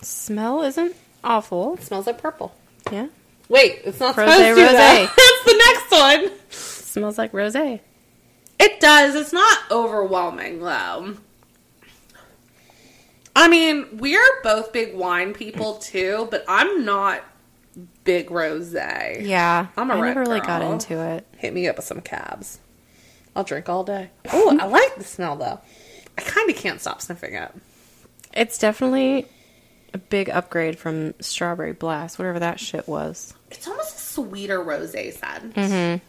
[SPEAKER 2] Smell isn't awful.
[SPEAKER 1] It smells like purple.
[SPEAKER 2] Yeah.
[SPEAKER 1] Wait, it's not
[SPEAKER 2] Rosé,
[SPEAKER 1] supposed to.
[SPEAKER 2] rosé.
[SPEAKER 1] though. It's the next one.
[SPEAKER 2] Smells like rose.
[SPEAKER 1] It does. It's not overwhelming though. I mean, we're both big wine people too, but I'm not big rosé.
[SPEAKER 2] Yeah.
[SPEAKER 1] I'm a
[SPEAKER 2] I never really got into it.
[SPEAKER 1] Hit me up with some cabs. I'll drink all day. Oh, I like the smell though. I kind of can't stop sniffing it.
[SPEAKER 2] It's definitely a big upgrade from Strawberry Blast, whatever that shit was.
[SPEAKER 1] It's almost a sweeter rosé scent.
[SPEAKER 2] Mm-hmm.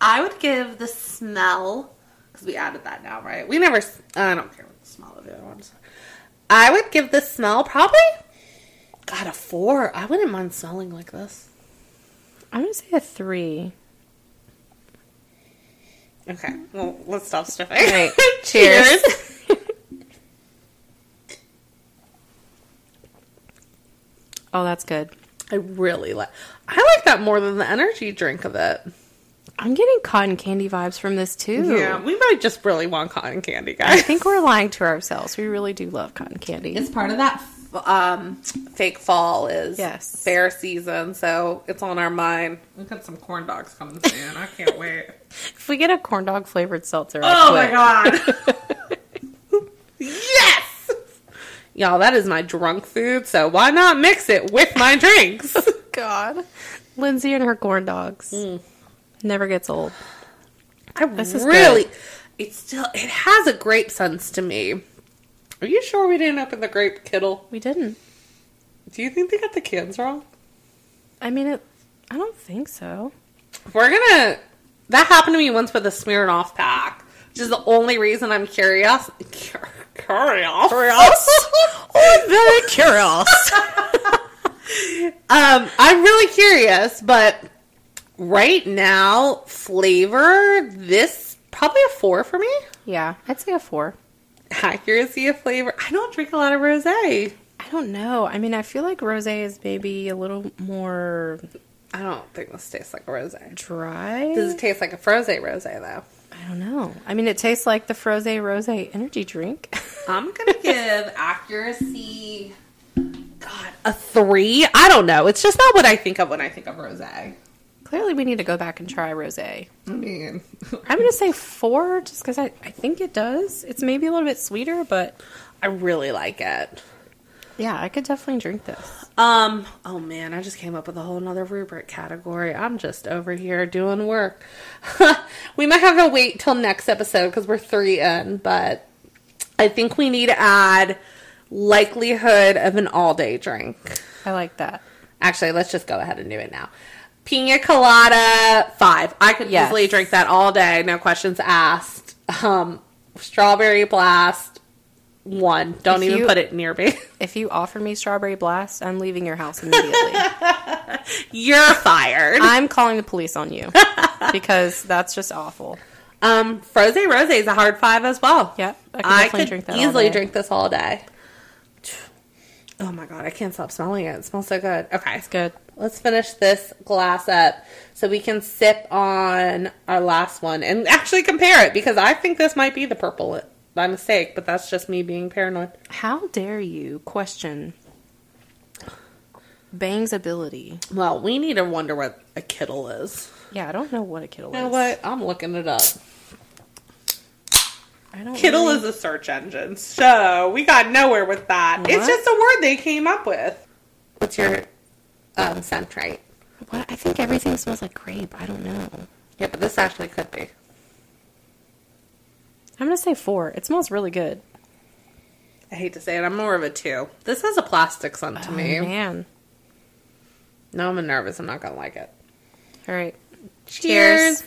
[SPEAKER 1] I would give the smell because we added that now, right? We never. I don't care what the smell of the other ones. I would give the smell probably. God, a four. I wouldn't mind smelling like this.
[SPEAKER 2] I'm gonna say a three.
[SPEAKER 1] Okay, well, let's stop sniffing.
[SPEAKER 2] Right. Cheers. Oh, that's good.
[SPEAKER 1] I really like. I like that more than the energy drink of it.
[SPEAKER 2] I'm getting cotton candy vibes from this too.
[SPEAKER 1] Yeah, we might just really want cotton candy, guys.
[SPEAKER 2] I think we're lying to ourselves. We really do love cotton candy.
[SPEAKER 1] It's part of that f- um, fake fall is
[SPEAKER 2] Yes.
[SPEAKER 1] fair season, so it's on our mind. We've got some corn dogs coming soon. I can't wait.
[SPEAKER 2] if we get a corn dog flavored seltzer,
[SPEAKER 1] Oh my god! yes, y'all, that is my drunk food. So why not mix it with my drinks?
[SPEAKER 2] God. Lindsay and her corn dogs. Never gets old.
[SPEAKER 1] I
[SPEAKER 2] This is
[SPEAKER 1] really, it still it has a grape sense to me. Are you sure we didn't open the grape kiddle?
[SPEAKER 2] We didn't.
[SPEAKER 1] Do you think they got the cans wrong?
[SPEAKER 2] I mean, it. I don't think so.
[SPEAKER 1] We're gonna. That happened to me once with a Smirnoff pack, which is the only reason I'm curious. Cur- Curious.
[SPEAKER 2] Curious? I'm very curious.
[SPEAKER 1] Um, I'm really curious, but right now, flavor this probably a four for me.
[SPEAKER 2] yeah, I'd say a four.
[SPEAKER 1] Accuracy of flavor. I don't drink a lot of rosé.
[SPEAKER 2] I don't know. I mean, I feel like rosé is maybe a little more
[SPEAKER 1] I don't think this tastes like a rosé.
[SPEAKER 2] dry.
[SPEAKER 1] Does it taste like a froze rosé though?
[SPEAKER 2] I don't know. I mean, it tastes like the Froze Rosé energy drink.
[SPEAKER 1] I'm gonna give accuracy. God, a three. I don't know. It's just not what I think of when I think of rosé.
[SPEAKER 2] Clearly, we need to go back and try rosé.
[SPEAKER 1] I mean,
[SPEAKER 2] I'm gonna say four, just because I, I think it does. It's maybe a little bit sweeter, but
[SPEAKER 1] I really like it.
[SPEAKER 2] Yeah, I could definitely drink this.
[SPEAKER 1] Um, oh man, I just came up with a whole nother rubric category. I'm just over here doing work. we might have to wait till next episode because we're three in, but I think we need to add likelihood of an all day drink.
[SPEAKER 2] I like that.
[SPEAKER 1] Actually, let's just go ahead and do it now. Pina colada, five. I could
[SPEAKER 2] Yes.
[SPEAKER 1] easily drink that all day, no questions asked. Um, strawberry blast, one. Don't
[SPEAKER 2] If
[SPEAKER 1] even
[SPEAKER 2] you-
[SPEAKER 1] put it near me.
[SPEAKER 2] If you offer me strawberry blast, I'm leaving your house immediately.
[SPEAKER 1] You're fired.
[SPEAKER 2] I'm calling the police on you because that's just awful.
[SPEAKER 1] Um, Froze Rose is a hard five as well.
[SPEAKER 2] Yep, I
[SPEAKER 1] I, could
[SPEAKER 2] drink
[SPEAKER 1] easily drink this all day. Oh my god, I can't stop smelling it. It smells so good. Okay,
[SPEAKER 2] It's good.
[SPEAKER 1] let's finish this glass up so we can sip on our last one and actually compare it because I think this might be the purple by mistake, but that's just me being paranoid.
[SPEAKER 2] How dare you question Bang's ability?
[SPEAKER 1] Well, we need to wonder what a kiddle is.
[SPEAKER 2] Yeah, I don't know what a kiddle
[SPEAKER 1] You know
[SPEAKER 2] is.
[SPEAKER 1] what? I'm looking it up.
[SPEAKER 2] I don't
[SPEAKER 1] Kiddle
[SPEAKER 2] really-
[SPEAKER 1] is a search engine, so we got nowhere with that. It's just a word they came up with. What's your um, scent right?
[SPEAKER 2] What? I think everything smells like grape. I don't know.
[SPEAKER 1] Yeah, but this actually could be.
[SPEAKER 2] I'm gonna say four. It smells really good.
[SPEAKER 1] I hate to say it, I'm more of a two. This has a plastic scent to
[SPEAKER 2] Oh,
[SPEAKER 1] me.
[SPEAKER 2] man.
[SPEAKER 1] No, I'm nervous. I'm not gonna like it.
[SPEAKER 2] All right.
[SPEAKER 1] Cheers.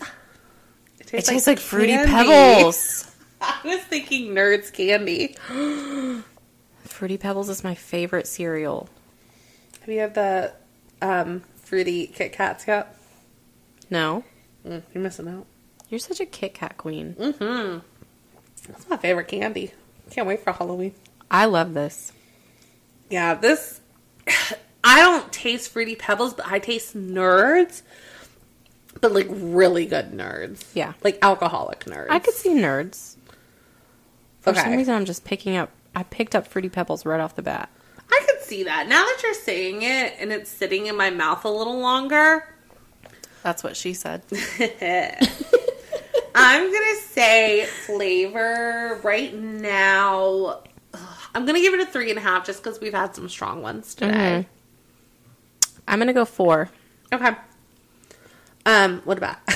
[SPEAKER 2] It tastes like, fruity
[SPEAKER 1] candy.
[SPEAKER 2] pebbles.
[SPEAKER 1] I was thinking Nerds candy.
[SPEAKER 2] fruity pebbles is my favorite cereal.
[SPEAKER 1] Have you had the um, fruity Kit Kats yet?
[SPEAKER 2] No,
[SPEAKER 1] Mm, you're missing out.
[SPEAKER 2] you're such a Kit Kat queen.
[SPEAKER 1] Mm-hmm. That's my favorite candy. Can't wait for Halloween.
[SPEAKER 2] I love this.
[SPEAKER 1] Yeah, this. I don't taste fruity pebbles, but I taste nerds. But like really good nerds.
[SPEAKER 2] Yeah.
[SPEAKER 1] Like alcoholic nerds.
[SPEAKER 2] I could see nerds. For some reason, I'm just picking up. I picked up fruity pebbles right off the bat.
[SPEAKER 1] I could see that. Now that you're saying it and it's sitting in my mouth a little longer,
[SPEAKER 2] That's what she said.
[SPEAKER 1] I'm gonna say flavor right now. I'm gonna give it a three and a half just because we've had some strong ones today.
[SPEAKER 2] I'm gonna go four.
[SPEAKER 1] Okay. Um, what about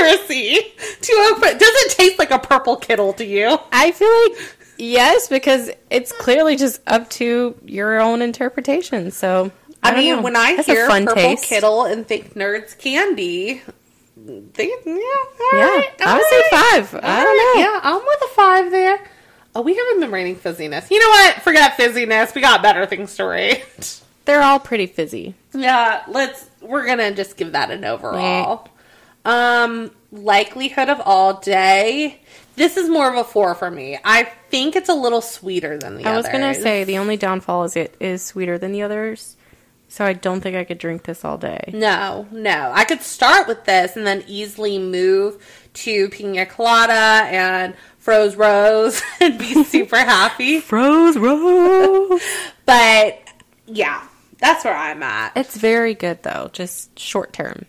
[SPEAKER 1] accuracy? Two oak. Does it taste like a purple kiddle to you?
[SPEAKER 2] I feel like yes, because it's clearly just up to your own interpretation. So
[SPEAKER 1] I,
[SPEAKER 2] don't
[SPEAKER 1] mean,
[SPEAKER 2] know.
[SPEAKER 1] when I
[SPEAKER 2] That's a
[SPEAKER 1] hear
[SPEAKER 2] fun
[SPEAKER 1] purple
[SPEAKER 2] taste.
[SPEAKER 1] kiddle and think nerds candy, think yeah,
[SPEAKER 2] Yeah,
[SPEAKER 1] right,
[SPEAKER 2] I would say five.
[SPEAKER 1] All
[SPEAKER 2] I don't
[SPEAKER 1] right,
[SPEAKER 2] know.
[SPEAKER 1] Yeah, I'm with a five there. Oh, we haven't been rating fizziness. You know what? Forget fizziness. We got better things to rate.
[SPEAKER 2] They're all pretty fizzy.
[SPEAKER 1] Yeah, let's. We're gonna just give that an overall. Um, likelihood of all day. This is more of a four for me. I think it's a little sweeter than the
[SPEAKER 2] I was gonna say the only downfall is it is sweeter than the others, so I don't think I could drink this all day.
[SPEAKER 1] No, no. I could start with this and then easily move to pina colada and froze rose and be super happy.
[SPEAKER 2] Froze rose.
[SPEAKER 1] But yeah, that's where I'm at.
[SPEAKER 2] it's very good though, just short term.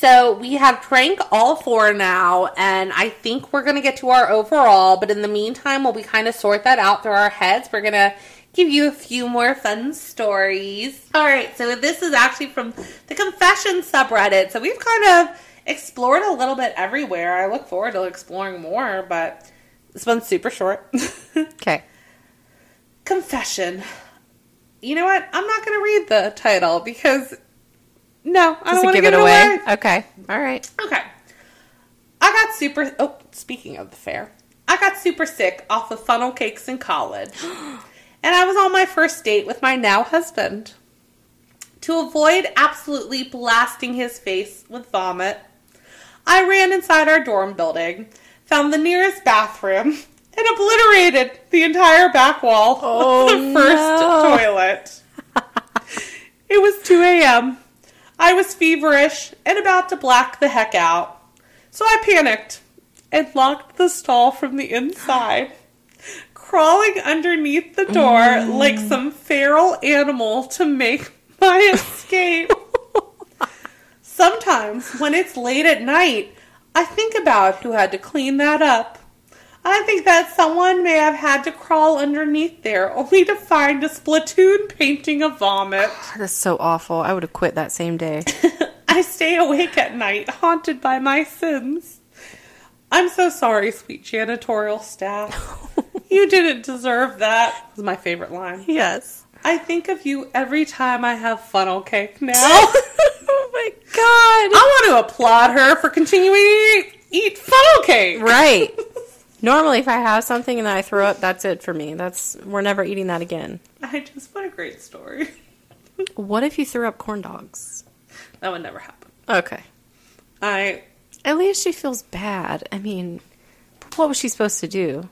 [SPEAKER 1] So we have drank all four now, and I think we're gonna get to our overall. But in the meantime, while we kind of sort that out through our heads, we're gonna give you a few more fun stories. All right, so this is actually from the confession subreddit. So we've kind of explored a little bit everywhere. I look forward to exploring more, but this one's super short.
[SPEAKER 2] Okay.
[SPEAKER 1] confession. You know what? I'm not gonna read the title because no, I don't want to give, it away.
[SPEAKER 2] Okay. All right.
[SPEAKER 1] Okay. I got super. Oh, speaking of the fair, I got super sick off of funnel cakes in college. and I was on my first date with my now husband. To avoid absolutely blasting his face with vomit, I ran inside our dorm building, found the nearest bathroom, and obliterated the entire back wall
[SPEAKER 2] Oh,
[SPEAKER 1] of the first
[SPEAKER 2] no.
[SPEAKER 1] toilet. It was 2 a.m. I was feverish and about to black the heck out. So I panicked and locked the stall from the inside, crawling underneath the door like some feral animal to make my escape. Sometimes when it's late at night, I think about who had to clean that up. I think that someone may have had to crawl underneath there only to find a splatoon painting of vomit.
[SPEAKER 2] That's so awful. I would have quit that same day.
[SPEAKER 1] I stay awake at night, haunted by my sins. I'm so sorry, sweet janitorial staff. you didn't deserve that. Was my favorite line.
[SPEAKER 2] yes.
[SPEAKER 1] I think of you every time I have funnel cake now.
[SPEAKER 2] oh my god.
[SPEAKER 1] I want to applaud her for continuing to eat funnel cake.
[SPEAKER 2] Right. Normally, if I have something and I throw up, that's it for me. That's we're never eating that again.
[SPEAKER 1] I just what a great story.
[SPEAKER 2] What if you threw up corn dogs?
[SPEAKER 1] That would never happen.
[SPEAKER 2] Okay.
[SPEAKER 1] I
[SPEAKER 2] At least she feels bad. I mean, what was she supposed to do?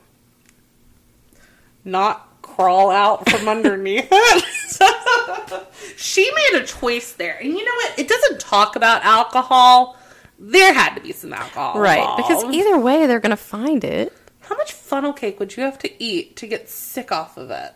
[SPEAKER 1] not crawl out from underneath it. she made a choice there. And you know what? It doesn't talk about alcohol. There had to be some alcohol.
[SPEAKER 2] Right. Because either way, they're going to find it.
[SPEAKER 1] How much funnel cake would you have to eat to get sick off of it?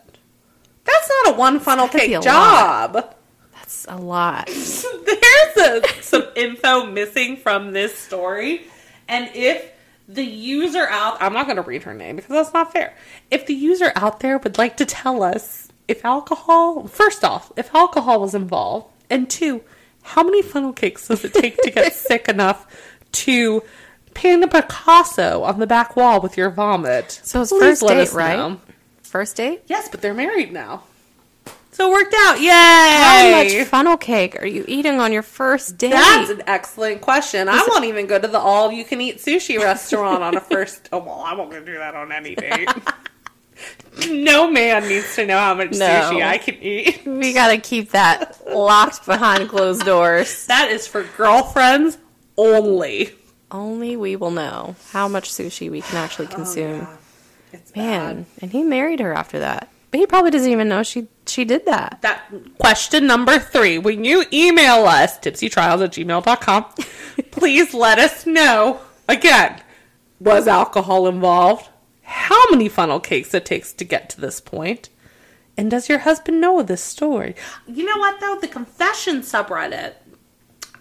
[SPEAKER 1] That's not a one funnel
[SPEAKER 2] be
[SPEAKER 1] cake job.
[SPEAKER 2] That's a lot.
[SPEAKER 1] There's a, some info missing from this story. And if the user out, I'm not going to read her name because that's not fair. If the user out there would like to tell us if alcohol, first off, if alcohol was involved, and two, how many funnel cakes does it take to get sick enough to paint a Picasso on the back wall with your vomit?
[SPEAKER 2] So it's
[SPEAKER 1] Please
[SPEAKER 2] first
[SPEAKER 1] let
[SPEAKER 2] date,
[SPEAKER 1] us
[SPEAKER 2] right?
[SPEAKER 1] know.
[SPEAKER 2] First date?
[SPEAKER 1] Yes, but they're married now. So it worked out. Yay!
[SPEAKER 2] How much funnel cake are you eating on your first date?
[SPEAKER 1] That's an excellent question. I won't even go to the all you can eat sushi restaurant on a first. Oh, well, I won't gonna do that on any date. no man needs to know how much
[SPEAKER 2] No.
[SPEAKER 1] sushi I can eat.
[SPEAKER 2] we got to keep that locked behind closed doors.
[SPEAKER 1] That is for girlfriends only.
[SPEAKER 2] Only we will know how much sushi we can actually oh, consume.
[SPEAKER 1] It's
[SPEAKER 2] Man, and he married her after that. But he probably doesn't even know she she did that.
[SPEAKER 1] That question number three. When you email us, tipsytrials at gmail.com, please let us know. Again, was alcohol involved? How many funnel cakes it takes to get to this point? And does your husband know this story? You know what though? The confession subreddit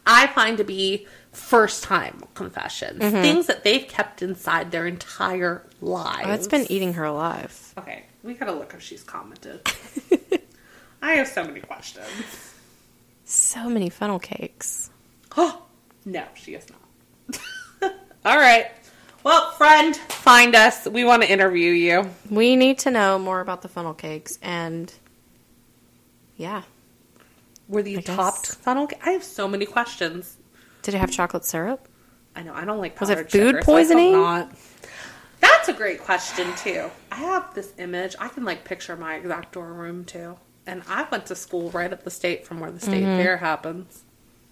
[SPEAKER 1] I find to be first time confessions. Mm-hmm. Things that they've kept inside their entire lives.
[SPEAKER 2] Oh, it's been eating her alive.
[SPEAKER 1] Okay, we gotta look if she's commented. I have so many questions.
[SPEAKER 2] So many funnel cakes.
[SPEAKER 1] Oh, no, she is not. All right. Well, friend, find us. We want to interview you.
[SPEAKER 2] We need to know more about the funnel cakes and yeah.
[SPEAKER 1] Were these
[SPEAKER 2] I guess.
[SPEAKER 1] topped funnel? ca- I have so many questions.
[SPEAKER 2] Did it have chocolate syrup?
[SPEAKER 1] I know I don't like.
[SPEAKER 2] Was it food
[SPEAKER 1] sugar, so
[SPEAKER 2] poisoning?
[SPEAKER 1] not. That's a great question too. I have this image. I can like picture my exact dorm room too. And I went to school right up the state from where the state
[SPEAKER 2] Mm-hmm.
[SPEAKER 1] fair happens.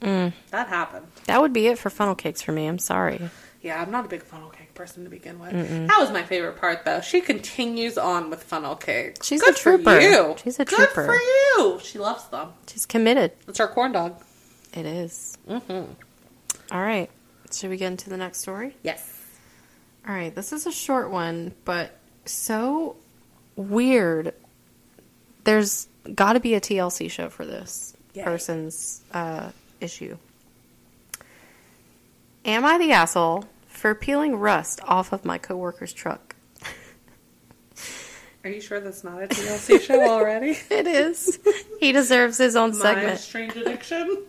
[SPEAKER 2] Mm.
[SPEAKER 1] That happened.
[SPEAKER 2] That would be it for funnel cakes for me. I'm sorry.
[SPEAKER 1] Yeah, I'm not a big funnel cake person to begin with. That was my favorite part, though. She continues on with funnel cakes.
[SPEAKER 2] She's
[SPEAKER 1] Good
[SPEAKER 2] a trooper.
[SPEAKER 1] You.
[SPEAKER 2] She's a
[SPEAKER 1] Good
[SPEAKER 2] trooper.
[SPEAKER 1] for you. She loves them.
[SPEAKER 2] She's committed.
[SPEAKER 1] It's our corn dog.
[SPEAKER 2] It is.
[SPEAKER 1] Mm-hmm.
[SPEAKER 2] All right. Should we get into the next story?
[SPEAKER 1] Yes.
[SPEAKER 2] All right. This is a short one, but so weird. There's got to be a TLC show for this
[SPEAKER 1] Yay.
[SPEAKER 2] person's uh, issue. Am I the asshole for peeling rust off of my coworker's truck?
[SPEAKER 1] Are you sure that's not a TLC show already?
[SPEAKER 2] It is. he deserves his own
[SPEAKER 1] My
[SPEAKER 2] segment.
[SPEAKER 1] strange addiction.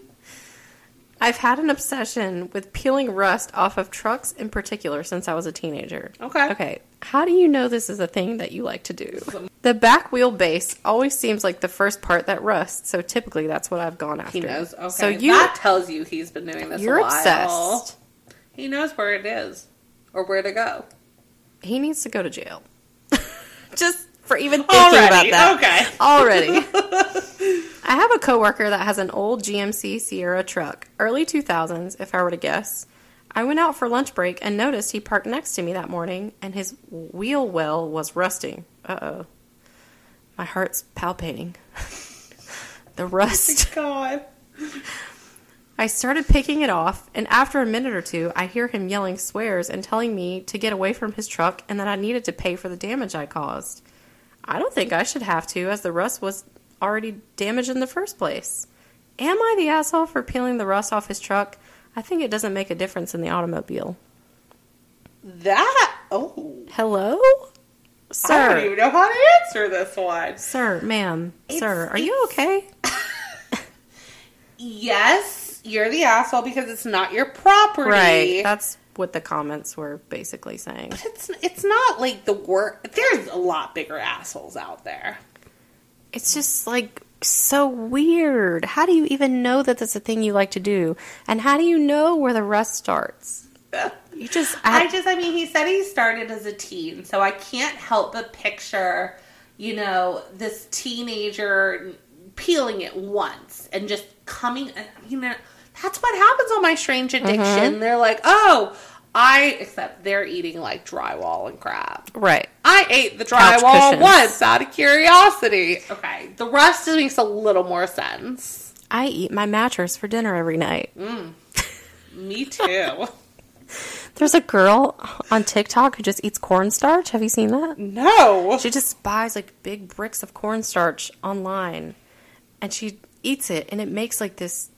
[SPEAKER 2] I've had an obsession with peeling rust off of trucks in particular since I was a teenager.
[SPEAKER 1] Okay.
[SPEAKER 2] Okay. How do you know this is a thing that you like to do? The back wheel base always seems like the first part that rusts, so typically that's what I've gone after.
[SPEAKER 1] He knows. Okay.
[SPEAKER 2] So you
[SPEAKER 1] that tells you he's been doing this.
[SPEAKER 2] you're
[SPEAKER 1] a while.
[SPEAKER 2] obsessed.
[SPEAKER 1] He knows where it is or where to go.
[SPEAKER 2] He needs to go to jail. Just for even thinking about
[SPEAKER 1] Already,
[SPEAKER 2] that.
[SPEAKER 1] okay.
[SPEAKER 2] Already. I have a coworker that has an old GMC Sierra truck, early 2000s, if I were to guess. I went out for lunch break and noticed he parked next to me that morning and his wheel well was rusting. Uh oh. My heart's palpating. the rust.
[SPEAKER 1] Oh God.
[SPEAKER 2] I started picking it off, and after a minute or two, I hear him yelling swears and telling me to get away from his truck and that I needed to pay for the damage I caused. I don't think I should have to, as the rust was already damaged in the first place. Am I the asshole for peeling the rust off his truck? I think it doesn't make a difference in the automobile.
[SPEAKER 1] That. Oh.
[SPEAKER 2] Hello? Sir.
[SPEAKER 1] I don't even know how to answer this one.
[SPEAKER 2] Sir, ma'am,
[SPEAKER 1] It's-
[SPEAKER 2] sir, are you okay?
[SPEAKER 1] Yes, you're the asshole because it's not your property.
[SPEAKER 2] Right. That's what the comments were basically saying.
[SPEAKER 1] it's it's not like the work. There's a lot bigger assholes out there.
[SPEAKER 2] It's just like so weird. How do you even know that that's a thing you like to do? And how do you know where the rest starts? You just
[SPEAKER 1] I just, I mean, he said he started as a teen, so I can't help but picture, you know, this teenager peeling it once and just coming, uh, you know, that's what happens on my strange mm-hmm. addiction. They're like, oh, I, except they're eating like drywall and crap.
[SPEAKER 2] right.
[SPEAKER 1] I ate the drywall once out of curiosity. Okay, the rest makes a little more sense.
[SPEAKER 2] I eat my mattress for dinner every night. Mm.
[SPEAKER 1] Me too.
[SPEAKER 2] There's a girl on TikTok who just eats cornstarch. Have you seen that?
[SPEAKER 1] no.
[SPEAKER 2] She just buys like big bricks of cornstarch online and she eats it and it makes like this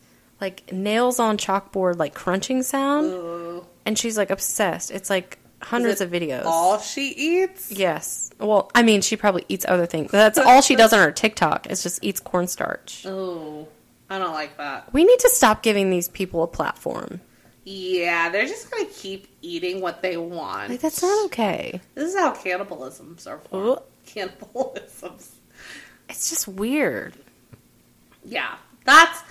[SPEAKER 2] like nails on chalkboard like crunching sound
[SPEAKER 1] Ooh.
[SPEAKER 2] And she's like obsessed. It's like hundreds of videos.
[SPEAKER 1] All she eats?
[SPEAKER 2] Yes. Well, I mean, she probably eats other things. That's all she does on her TikTok is just eats cornstarch.
[SPEAKER 1] Oh, I don't like that.
[SPEAKER 2] We need to stop giving these people a platform.
[SPEAKER 1] Yeah, they're just gonna keep eating what they want.
[SPEAKER 2] Like that's not okay.
[SPEAKER 1] This is how cannibalisms are formed.
[SPEAKER 2] Ugh.
[SPEAKER 1] Cannibalisms.
[SPEAKER 2] It's just weird.
[SPEAKER 1] Yeah, that's.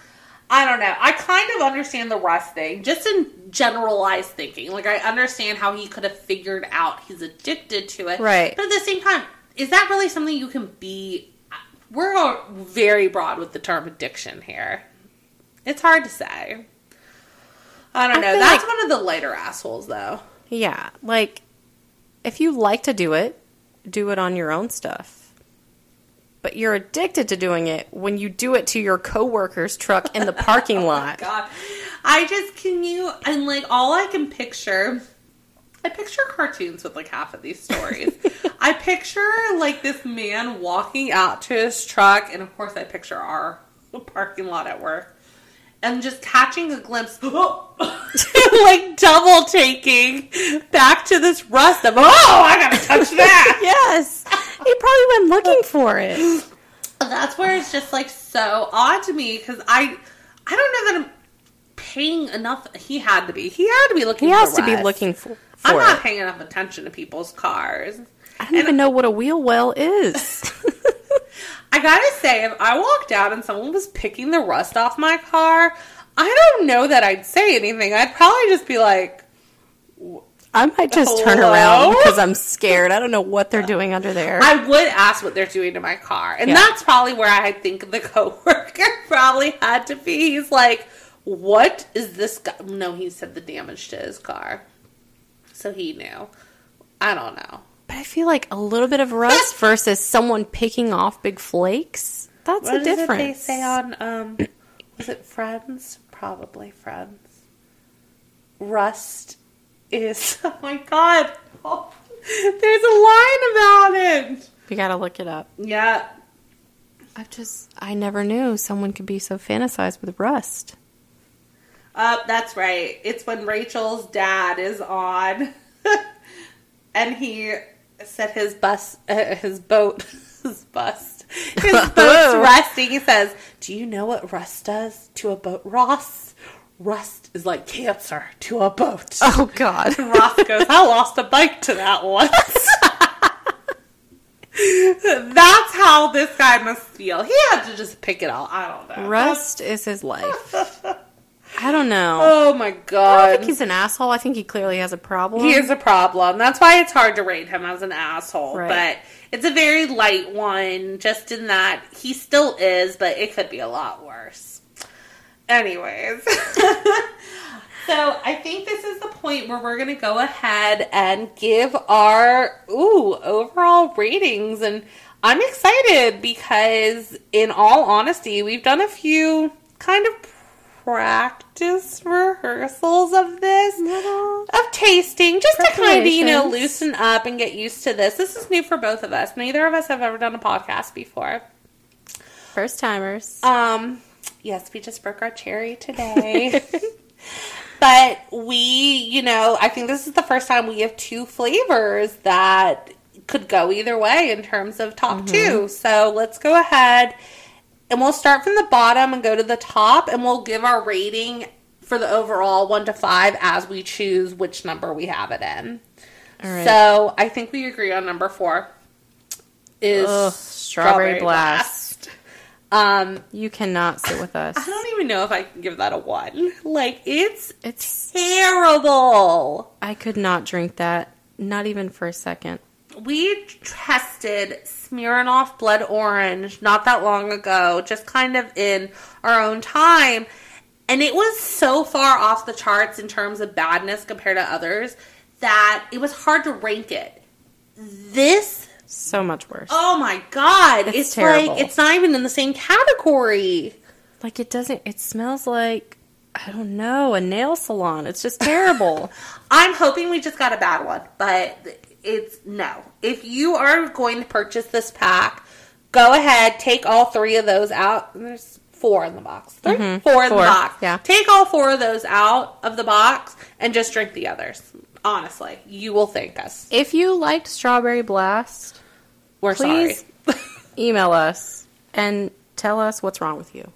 [SPEAKER 1] I don't know. I kind of understand the Russ thing, just in generalized thinking. Like I understand how he could have figured out he's addicted to it,
[SPEAKER 2] Right.
[SPEAKER 1] But at the same time, is that really something you can be? We're all very broad with the term addiction here. It's hard to say. I don't
[SPEAKER 2] I
[SPEAKER 1] know. That's
[SPEAKER 2] like-
[SPEAKER 1] one of the lighter assholes, though.
[SPEAKER 2] Yeah, like if you like to do it, do it on your own stuff. But you're addicted to doing it when you do it to your coworker's truck in the parking oh lot.
[SPEAKER 1] God, I just can you and like all I can picture. I picture cartoons with like half of these stories. I picture like this man walking out to his truck, and of course, I picture our parking lot at work, and just catching a glimpse, like double taking back to this rust of oh, I gotta touch that.
[SPEAKER 2] yes, he probably went looking for it.
[SPEAKER 1] That's where it's just like so odd to me because I, I don't know that I'm paying enough. He had to be. He had to be looking.
[SPEAKER 2] He has
[SPEAKER 1] for
[SPEAKER 2] to be looking for,
[SPEAKER 1] I'm
[SPEAKER 2] for
[SPEAKER 1] not
[SPEAKER 2] it.
[SPEAKER 1] paying enough attention to people's cars.
[SPEAKER 2] I don't even know what a wheel well is.
[SPEAKER 1] I gotta say, if I walked out and someone was picking the rust off my car, I don't know that I'd say anything. I'd probably just be like,
[SPEAKER 2] I might just turn around because I'm scared. I don't know what they're doing under there.
[SPEAKER 1] I would ask what they're doing to my car. And
[SPEAKER 2] Yeah.
[SPEAKER 1] that's probably where I think the coworker probably had to be. He's like, what is this guy? No, he said the damage to his car. So he knew. I don't know.
[SPEAKER 2] but I feel like a little bit of rust versus someone picking off big flakes. That's
[SPEAKER 1] What
[SPEAKER 2] a difference.
[SPEAKER 1] they say on, um, was it Friends? Probably Friends. Rust is, oh my god. Oh, there's a line about it.
[SPEAKER 2] We gotta look it up.
[SPEAKER 1] Yeah.
[SPEAKER 2] I've just I never knew someone could be so fantasized with rust.
[SPEAKER 1] Uh, that's right. It's when Rachel's dad is on, and he said his bus, uh, his boat, his bus, his boat's rusting. He says, "Do you know what rust does to a boat, Ross? Rust is like cancer to a boat."
[SPEAKER 2] Oh God.
[SPEAKER 1] And Ross goes, "I lost a bike to that once." That's how this guy must feel. He had to just pick it all. I don't know.
[SPEAKER 2] Rust is his life. I don't know.
[SPEAKER 1] Oh my god.
[SPEAKER 2] I don't think he's an asshole. I think he clearly has a problem.
[SPEAKER 1] He is a problem. That's why it's hard to rate him as an asshole.
[SPEAKER 2] Right.
[SPEAKER 1] But it's a very light one, just in that he still is, but it could be a lot worse. Anyways. so I think this is the point where we're gonna go ahead and give our ooh overall ratings. And I'm excited because in all honesty, we've done a few kind of practice rehearsals of this of tasting just to kind of you know loosen up and get used to this. This is new for both of us. Neither of us have ever done a podcast before.
[SPEAKER 2] First timers.
[SPEAKER 1] um yes we just broke our cherry today but we, you know, I think this is the first time we have two flavors that could go either way in terms of top mm-hmm. two. So let's go ahead and we'll start from the bottom and go to the top and we'll give our rating for the overall one to five as we choose which number we have it in.
[SPEAKER 2] Right.
[SPEAKER 1] So I think we agree on number four is
[SPEAKER 2] Ugh, Strawberry Blast.
[SPEAKER 1] Um,
[SPEAKER 2] you cannot sit with us.
[SPEAKER 1] I don't even know if I can give that a one. Like it's
[SPEAKER 2] It's
[SPEAKER 1] terrible.
[SPEAKER 2] I could not drink that, not even for a second.
[SPEAKER 1] We tested Smirnoff Blood Orange not that long ago, just kind of in our own time. And it was so far off the charts in terms of badness compared to others that it was hard to rank it. This,
[SPEAKER 2] So much worse.
[SPEAKER 1] oh my god,
[SPEAKER 2] It's
[SPEAKER 1] it's,
[SPEAKER 2] terrible.
[SPEAKER 1] like it's not even in the same category.
[SPEAKER 2] Like it doesn't. It smells like I don't know a nail salon. It's just terrible.
[SPEAKER 1] I'm hoping we just got a bad one, but it's no. If you are going to purchase this pack, go ahead, take all three of those out. There's four in the box. 3 Four in
[SPEAKER 2] Mm-hmm. Four,
[SPEAKER 1] the box.
[SPEAKER 2] yeah.
[SPEAKER 1] Take all four of those out of the box and just drink the others. Honestly, you will thank us.
[SPEAKER 2] if you liked Strawberry Blast,
[SPEAKER 1] We're
[SPEAKER 2] Please.
[SPEAKER 1] sorry.
[SPEAKER 2] email us and tell us what's wrong with you.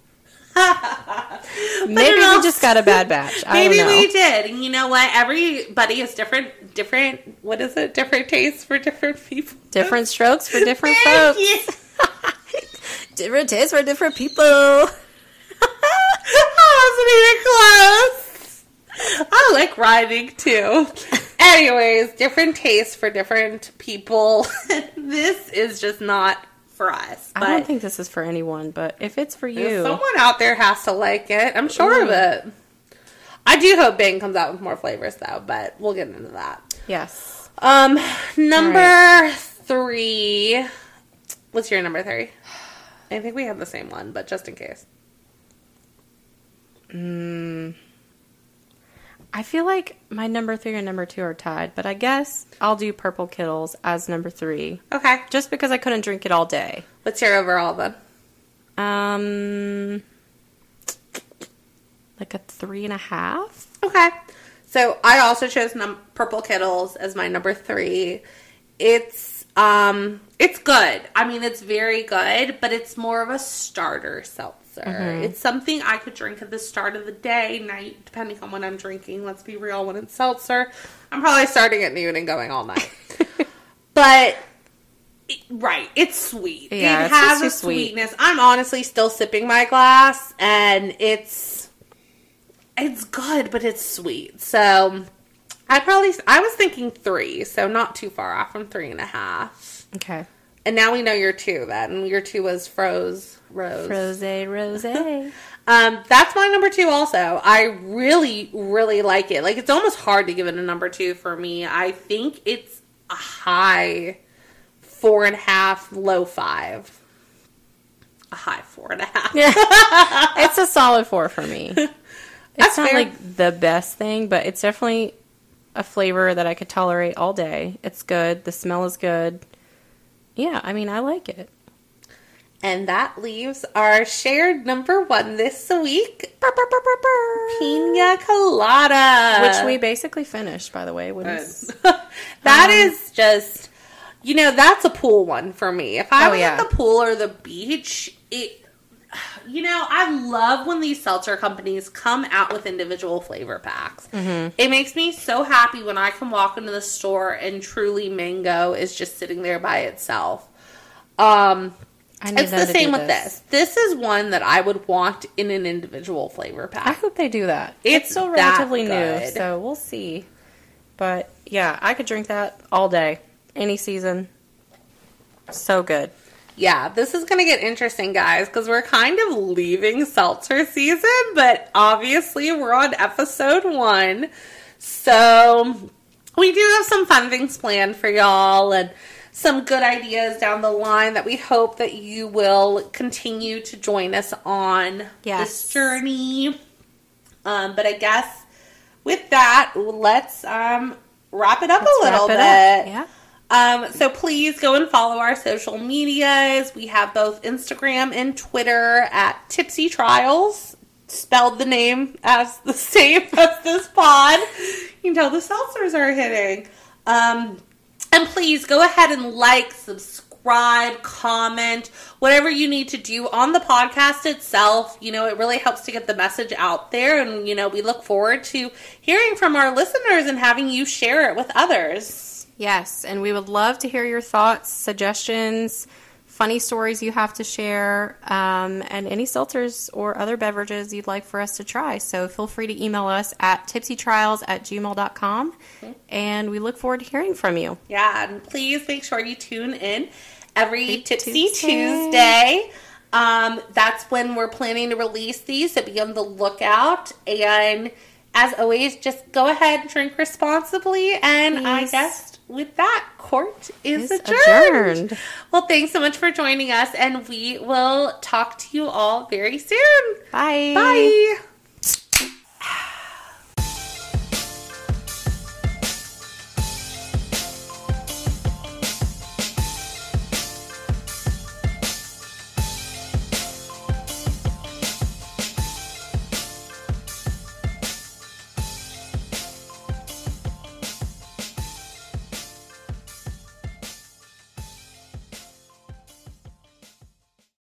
[SPEAKER 2] Maybe we just got a bad batch.
[SPEAKER 1] Maybe we did. And you know what? Everybody is different, different. What is it? Different tastes for different people.
[SPEAKER 2] Different strokes for different folks. different tastes for different people.
[SPEAKER 1] Oh, I wasn't even close. I like rhyming too. Anyways, different tastes for different people. this is just not for us.
[SPEAKER 2] I don't think this is for anyone, but if it's for you,
[SPEAKER 1] someone out there has to like it. I'm sure of it. I do hope Bang comes out with more flavors though, but we'll get into that.
[SPEAKER 2] yes.
[SPEAKER 1] Um, number
[SPEAKER 2] All
[SPEAKER 1] three. What's your number three? I think we have the same one, but just in case.
[SPEAKER 2] Mm, I feel like my number three and number two are tied, but I guess I'll do Purple Kiddles as number three,
[SPEAKER 1] Okay.
[SPEAKER 2] just because I couldn't drink it all day.
[SPEAKER 1] What's your overall then?
[SPEAKER 2] Um, like a three and a half.
[SPEAKER 1] Okay. So I also chose num- Purple Kiddles as my number three. It's um it's good. I mean it's very good, but it's more of a starter seltzer. Mm-hmm. It's something I could drink at the start of the day, night, depending on when I'm drinking. Let's be real, when it's seltzer, I'm probably starting at noon and going all night. but it- right, it's sweet.
[SPEAKER 2] Yeah,
[SPEAKER 1] it
[SPEAKER 2] it's
[SPEAKER 1] has a
[SPEAKER 2] sweet.
[SPEAKER 1] sweetness. I'm honestly still sipping my glass, and it's it's good, but it's sweet. So I probably I was thinking three, so not too far off from three and a half.
[SPEAKER 2] Okay.
[SPEAKER 1] And now we know your two. Then your two was froze rose.
[SPEAKER 2] Rose, rose.
[SPEAKER 1] Um, that's my number two. Also, I really, really like it. Like it's almost hard to give it a number two for me. I think it's a high four and a half, low five. A high four and a half.
[SPEAKER 2] yeah, it's a solid four for me. It's
[SPEAKER 1] That's
[SPEAKER 2] not
[SPEAKER 1] fair.
[SPEAKER 2] like the best thing, but it's definitely a flavor that I could tolerate all day. It's good. The smell is good. Yeah, I mean, I like it.
[SPEAKER 1] And that leaves our shared number one this week. Pina colada.
[SPEAKER 2] Which we basically finished, by the way. When it's-
[SPEAKER 1] That
[SPEAKER 2] Um,
[SPEAKER 1] is just, you know, that's a pool one for me. If I
[SPEAKER 2] Oh,
[SPEAKER 1] was
[SPEAKER 2] yeah.
[SPEAKER 1] at the pool or the beach, it, you know, I love when these seltzer companies come out with individual flavor packs.
[SPEAKER 2] Mm-hmm.
[SPEAKER 1] It makes me so happy when I can walk into the store and truly mango is just sitting there by itself. Um, it's the same with this. This is one that I would want in an individual flavor pack.
[SPEAKER 2] I hope they do that.
[SPEAKER 1] It's
[SPEAKER 2] It's still relatively new, so we'll see. But yeah, I could drink that all day, any season. So good.
[SPEAKER 1] Yeah, this is going to get interesting, guys, because we're kind of leaving seltzer season, but obviously we're on episode one. So we do have some fun things planned for y'all and some good ideas down the line that we hope that you will continue to join us on
[SPEAKER 2] Yes.
[SPEAKER 1] this journey. Um, but I guess with that, let's um, wrap it up
[SPEAKER 2] Let's
[SPEAKER 1] a little bit.
[SPEAKER 2] up. Yeah.
[SPEAKER 1] Um, so please go and follow our social medias. We have both Instagram and Twitter at Tipsy Trials. spelled the name as the same as this pod. You can tell the seltzers are hitting. Um, and please go ahead and like, subscribe, comment, whatever you need to do on the podcast itself. You know, it really helps to get the message out there. And, you know, we look forward to hearing from our listeners and having you share it with others.
[SPEAKER 2] Yes, and we would love to hear your thoughts, suggestions, funny stories you have to share, um, and any seltzers or other beverages you'd like for us to try. So feel free to email us at tipsytrials at gmail.com, and we look forward to hearing from you.
[SPEAKER 1] Yeah, and please make sure you tune in every
[SPEAKER 2] Every
[SPEAKER 1] Tipsy
[SPEAKER 2] Tuesday.
[SPEAKER 1] Tuesday. Um, that's when we're planning to release these, so be on the lookout. And as always, just go ahead and drink responsibly. And I guess with that, court is,
[SPEAKER 2] is
[SPEAKER 1] adjourned.
[SPEAKER 2] adjourned.
[SPEAKER 1] Well, thanks so much for joining us, and we will talk to you all very soon.
[SPEAKER 2] Bye.
[SPEAKER 1] Bye.